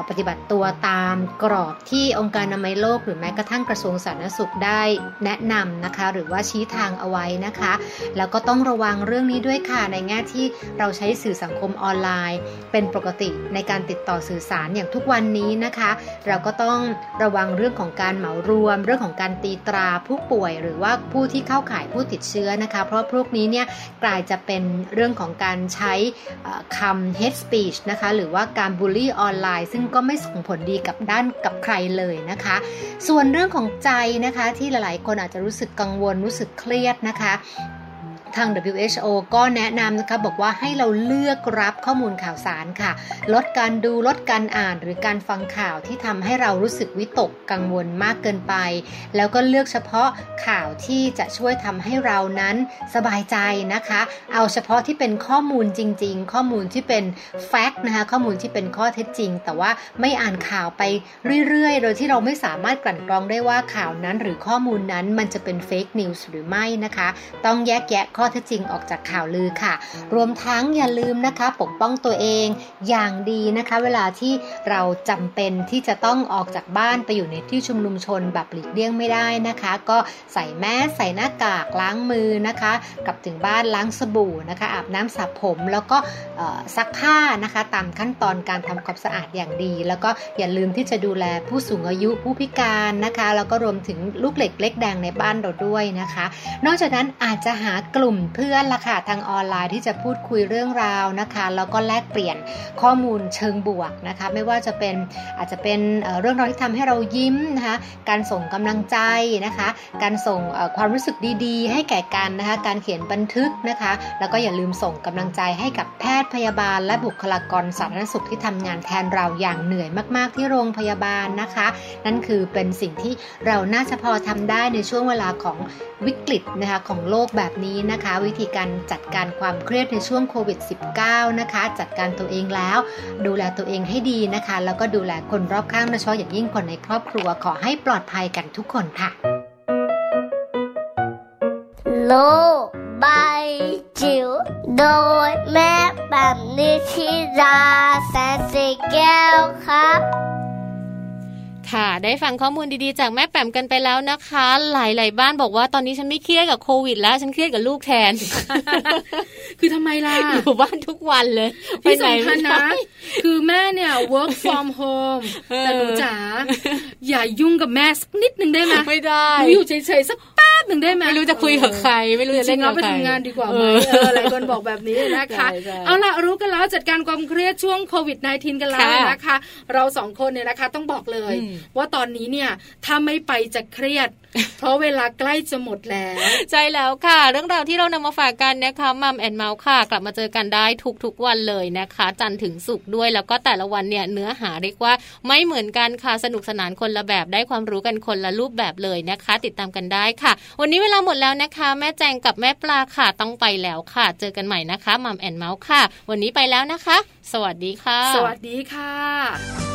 ปฏิบัติตัวตามกรอบที่องค์การอนามัยโลก หรือแม้กระทั่งกระทรวงสาธารณสุขได้แนะนำนะคะ หรือว่าชี้ทางเอาไว้นะคะ แล้วก็ต้องระวังเรื่องนี้ด้วยค่ะ ในแง่ที่เราใช้สื่อสังคมออนไลน์ เป็นปกติในการติดต่อสื่อสารอย่างทุกวันนี้นะคะ เราก็ต้องระวังเรื่องของการเหมารวม เรื่องของการตีตราผู้ป่วย หรือว่าผู้ที่เข้าข่ายผู้ติดเชื้อนะคะ เพราะพวกนี้เนี่ยกลายจะเป็นเรื่องของการใช้คำ hate speech นะคะหรือว่าการบูลลี่ออนไลน์ ซึ่งก็ไม่ส่งผลดีกับด้านกับใครเลยนะคะ ส่วนเรื่องของใจนะคะที่หลายๆ คนอาจจะรู้สึกกังวลรู้สึกเครียดนะคะ ทาง WHO ก็แนะนำนะคะบอกว่าให้เราเลือกรับข้อมูลข่าวสารค่ะ ลดการดูลดการอ่านหรือการฟังข่าวที่ทำให้เรารู้สึกวิตกกังวลมากเกินไป แล้วก็เลือกเฉพาะข่าวที่จะช่วยทำให้เรานั้นสบายใจนะคะ เอาเฉพาะที่เป็นข้อมูลจริง ๆ ข้อมูลที่เป็น fact นะคะข้อมูลที่เป็นข้อเท็จจริง แต่ว่าไม่อ่านข่าวไปเรื่อยๆ โดยที่เราไม่สามารถกลั่นกรองได้ว่าข่าวนั้นหรือข้อมูลนั้นมันจะเป็น fake news หรือไม่นะคะ ต้องแยกแยะข้อเท็จจริงออกจากข่าวลือค่ะ รวมทั้งอย่าลืมนะคะ ปกป้องตัวเองอย่างดีนะคะ เวลาที่เราจำเป็นที่จะต้องออกจากบ้านไปอยู่ในที่ชุมนุมชนแบบหลีกเลี่ยงไม่ได้นะคะ ก็ใส่แมสใส่หน้ากากล้างมือนะคะกลับถึงบ้านล้างสบู่นะคะ อาบน้ำสระผมแล้วก็ซักผ้านะคะ ตามขั้นตอนการทำความสะอาดอย่างดี แล้วก็อย่าลืมที่จะดูแลผู้สูงอายุผู้พิการนะคะ แล้วก็รวมถึงลูกเหล็กเล็กแดงในบ้านเราด้วยนะคะ นอกจากนั้นอาจจะหากลุ่มเพื่อนละค่ะทางออนไลน์ที่จะพูดคุยเรื่องราวนะคะแล้วก็แลกเปลี่ยนข้อมูลเชิงบวกนะคะไม่ว่าจะเป็นอาจจะเป็นเรื่องราวที่ทำให้เรายิ้มนะคะการส่งกำลังใจนะคะ การส่งความรู้สึกดีๆ ให้แก่กันนะคะการเขียนบันทึกนะคะ แล้วก็อย่าลืมส่งกำลังใจให้กับแพทย์พยาบาล และบุคลากรสาธารณสุขที่ทำงานแทนเราอย่างเหนื่อยมาก ๆ ที่โรงพยาบาลนะคะ นั่นคือเป็นสิ่งที่เราน่าจะพอทำได้ในช่วงเวลาของวิกฤตนะคะของโลกแบบนี้นะคะวิธีการจัดการความเครียดในช่วงโควิด -19 นะคะ จัดการตัวเองแล้ว ดูแลตัวเองให้ดีนะคะ แล้วก็ดูแลคนรอบข้างโดยเฉพาะอย่างยิ่งคนในครอบครัวขอให้ปลอดภัยกันทุกคนค่ะ โลบายจิ๋วโดยแม่แบบนิชิราแสนสีแก้วครับ ค่ะ ได้ฟังข้อมูลดีๆ จากแม่แปมกันไปแล้วนะคะ หลายๆบ้านบอกว่าตอนนี้ฉันไม่เครียดกับโควิด แล้วฉันเครียดกับลูกแทน คือทำไมล่ะอยู่บ้านทุกวันเลยที่สำคัญนะ คือแม่เนี่ย work from home แต่หนูจ๋าอย่ายุ่งกับแม่สักนิดหนึ่งได้ไหมไม่ได้หนูอยู่เฉยๆสักแป๊บหนึ่งได้ไหมไม่รู้จะคุยกับใคร ไม่รู้จะเล่นกับใครไปทำงานดีกว่าไหมหลายคนบอกแบบนี้นะคะ เอาล่ะรู้กันแล้วจัดการความเครียดช่วงโควิด -19 กันแล้วนะคะ เราสองคนเนี่ยนะคะต้องบอกเลย ว่าตอนนี้เนี่ยถ้าไม่ไปจะเครียด เพราะเวลาใกล้จะหมดแล้ว ใช่แล้วค่ะ เรื่องราวที่เรานำมาฝากกันนะคะ Mum and Mouth ค่ะ กลับมาเจอกันได้ทุกๆวันเลยนะคะ จันทร์ถึงศุกร์ด้วยแล้วก็แต่ละวันเนี่ยเนื้อหาเรียกว่าไม่เหมือนกันค่ะสนุกสนานคนละแบบได้ความรู้กันคนละรูปแบบเลยนะคะ ติดตามกันได้ค่ะ วันนี้เวลาหมดแล้วนะคะ แม่แจงกับแม่ปลาค่ะต้องไปแล้วค่ะ เจอกันใหม่นะคะ Mum and Mouth ค่ะ วันนี้ไปแล้วนะคะ สวัสดีค่ะ สวัสดีค่ะ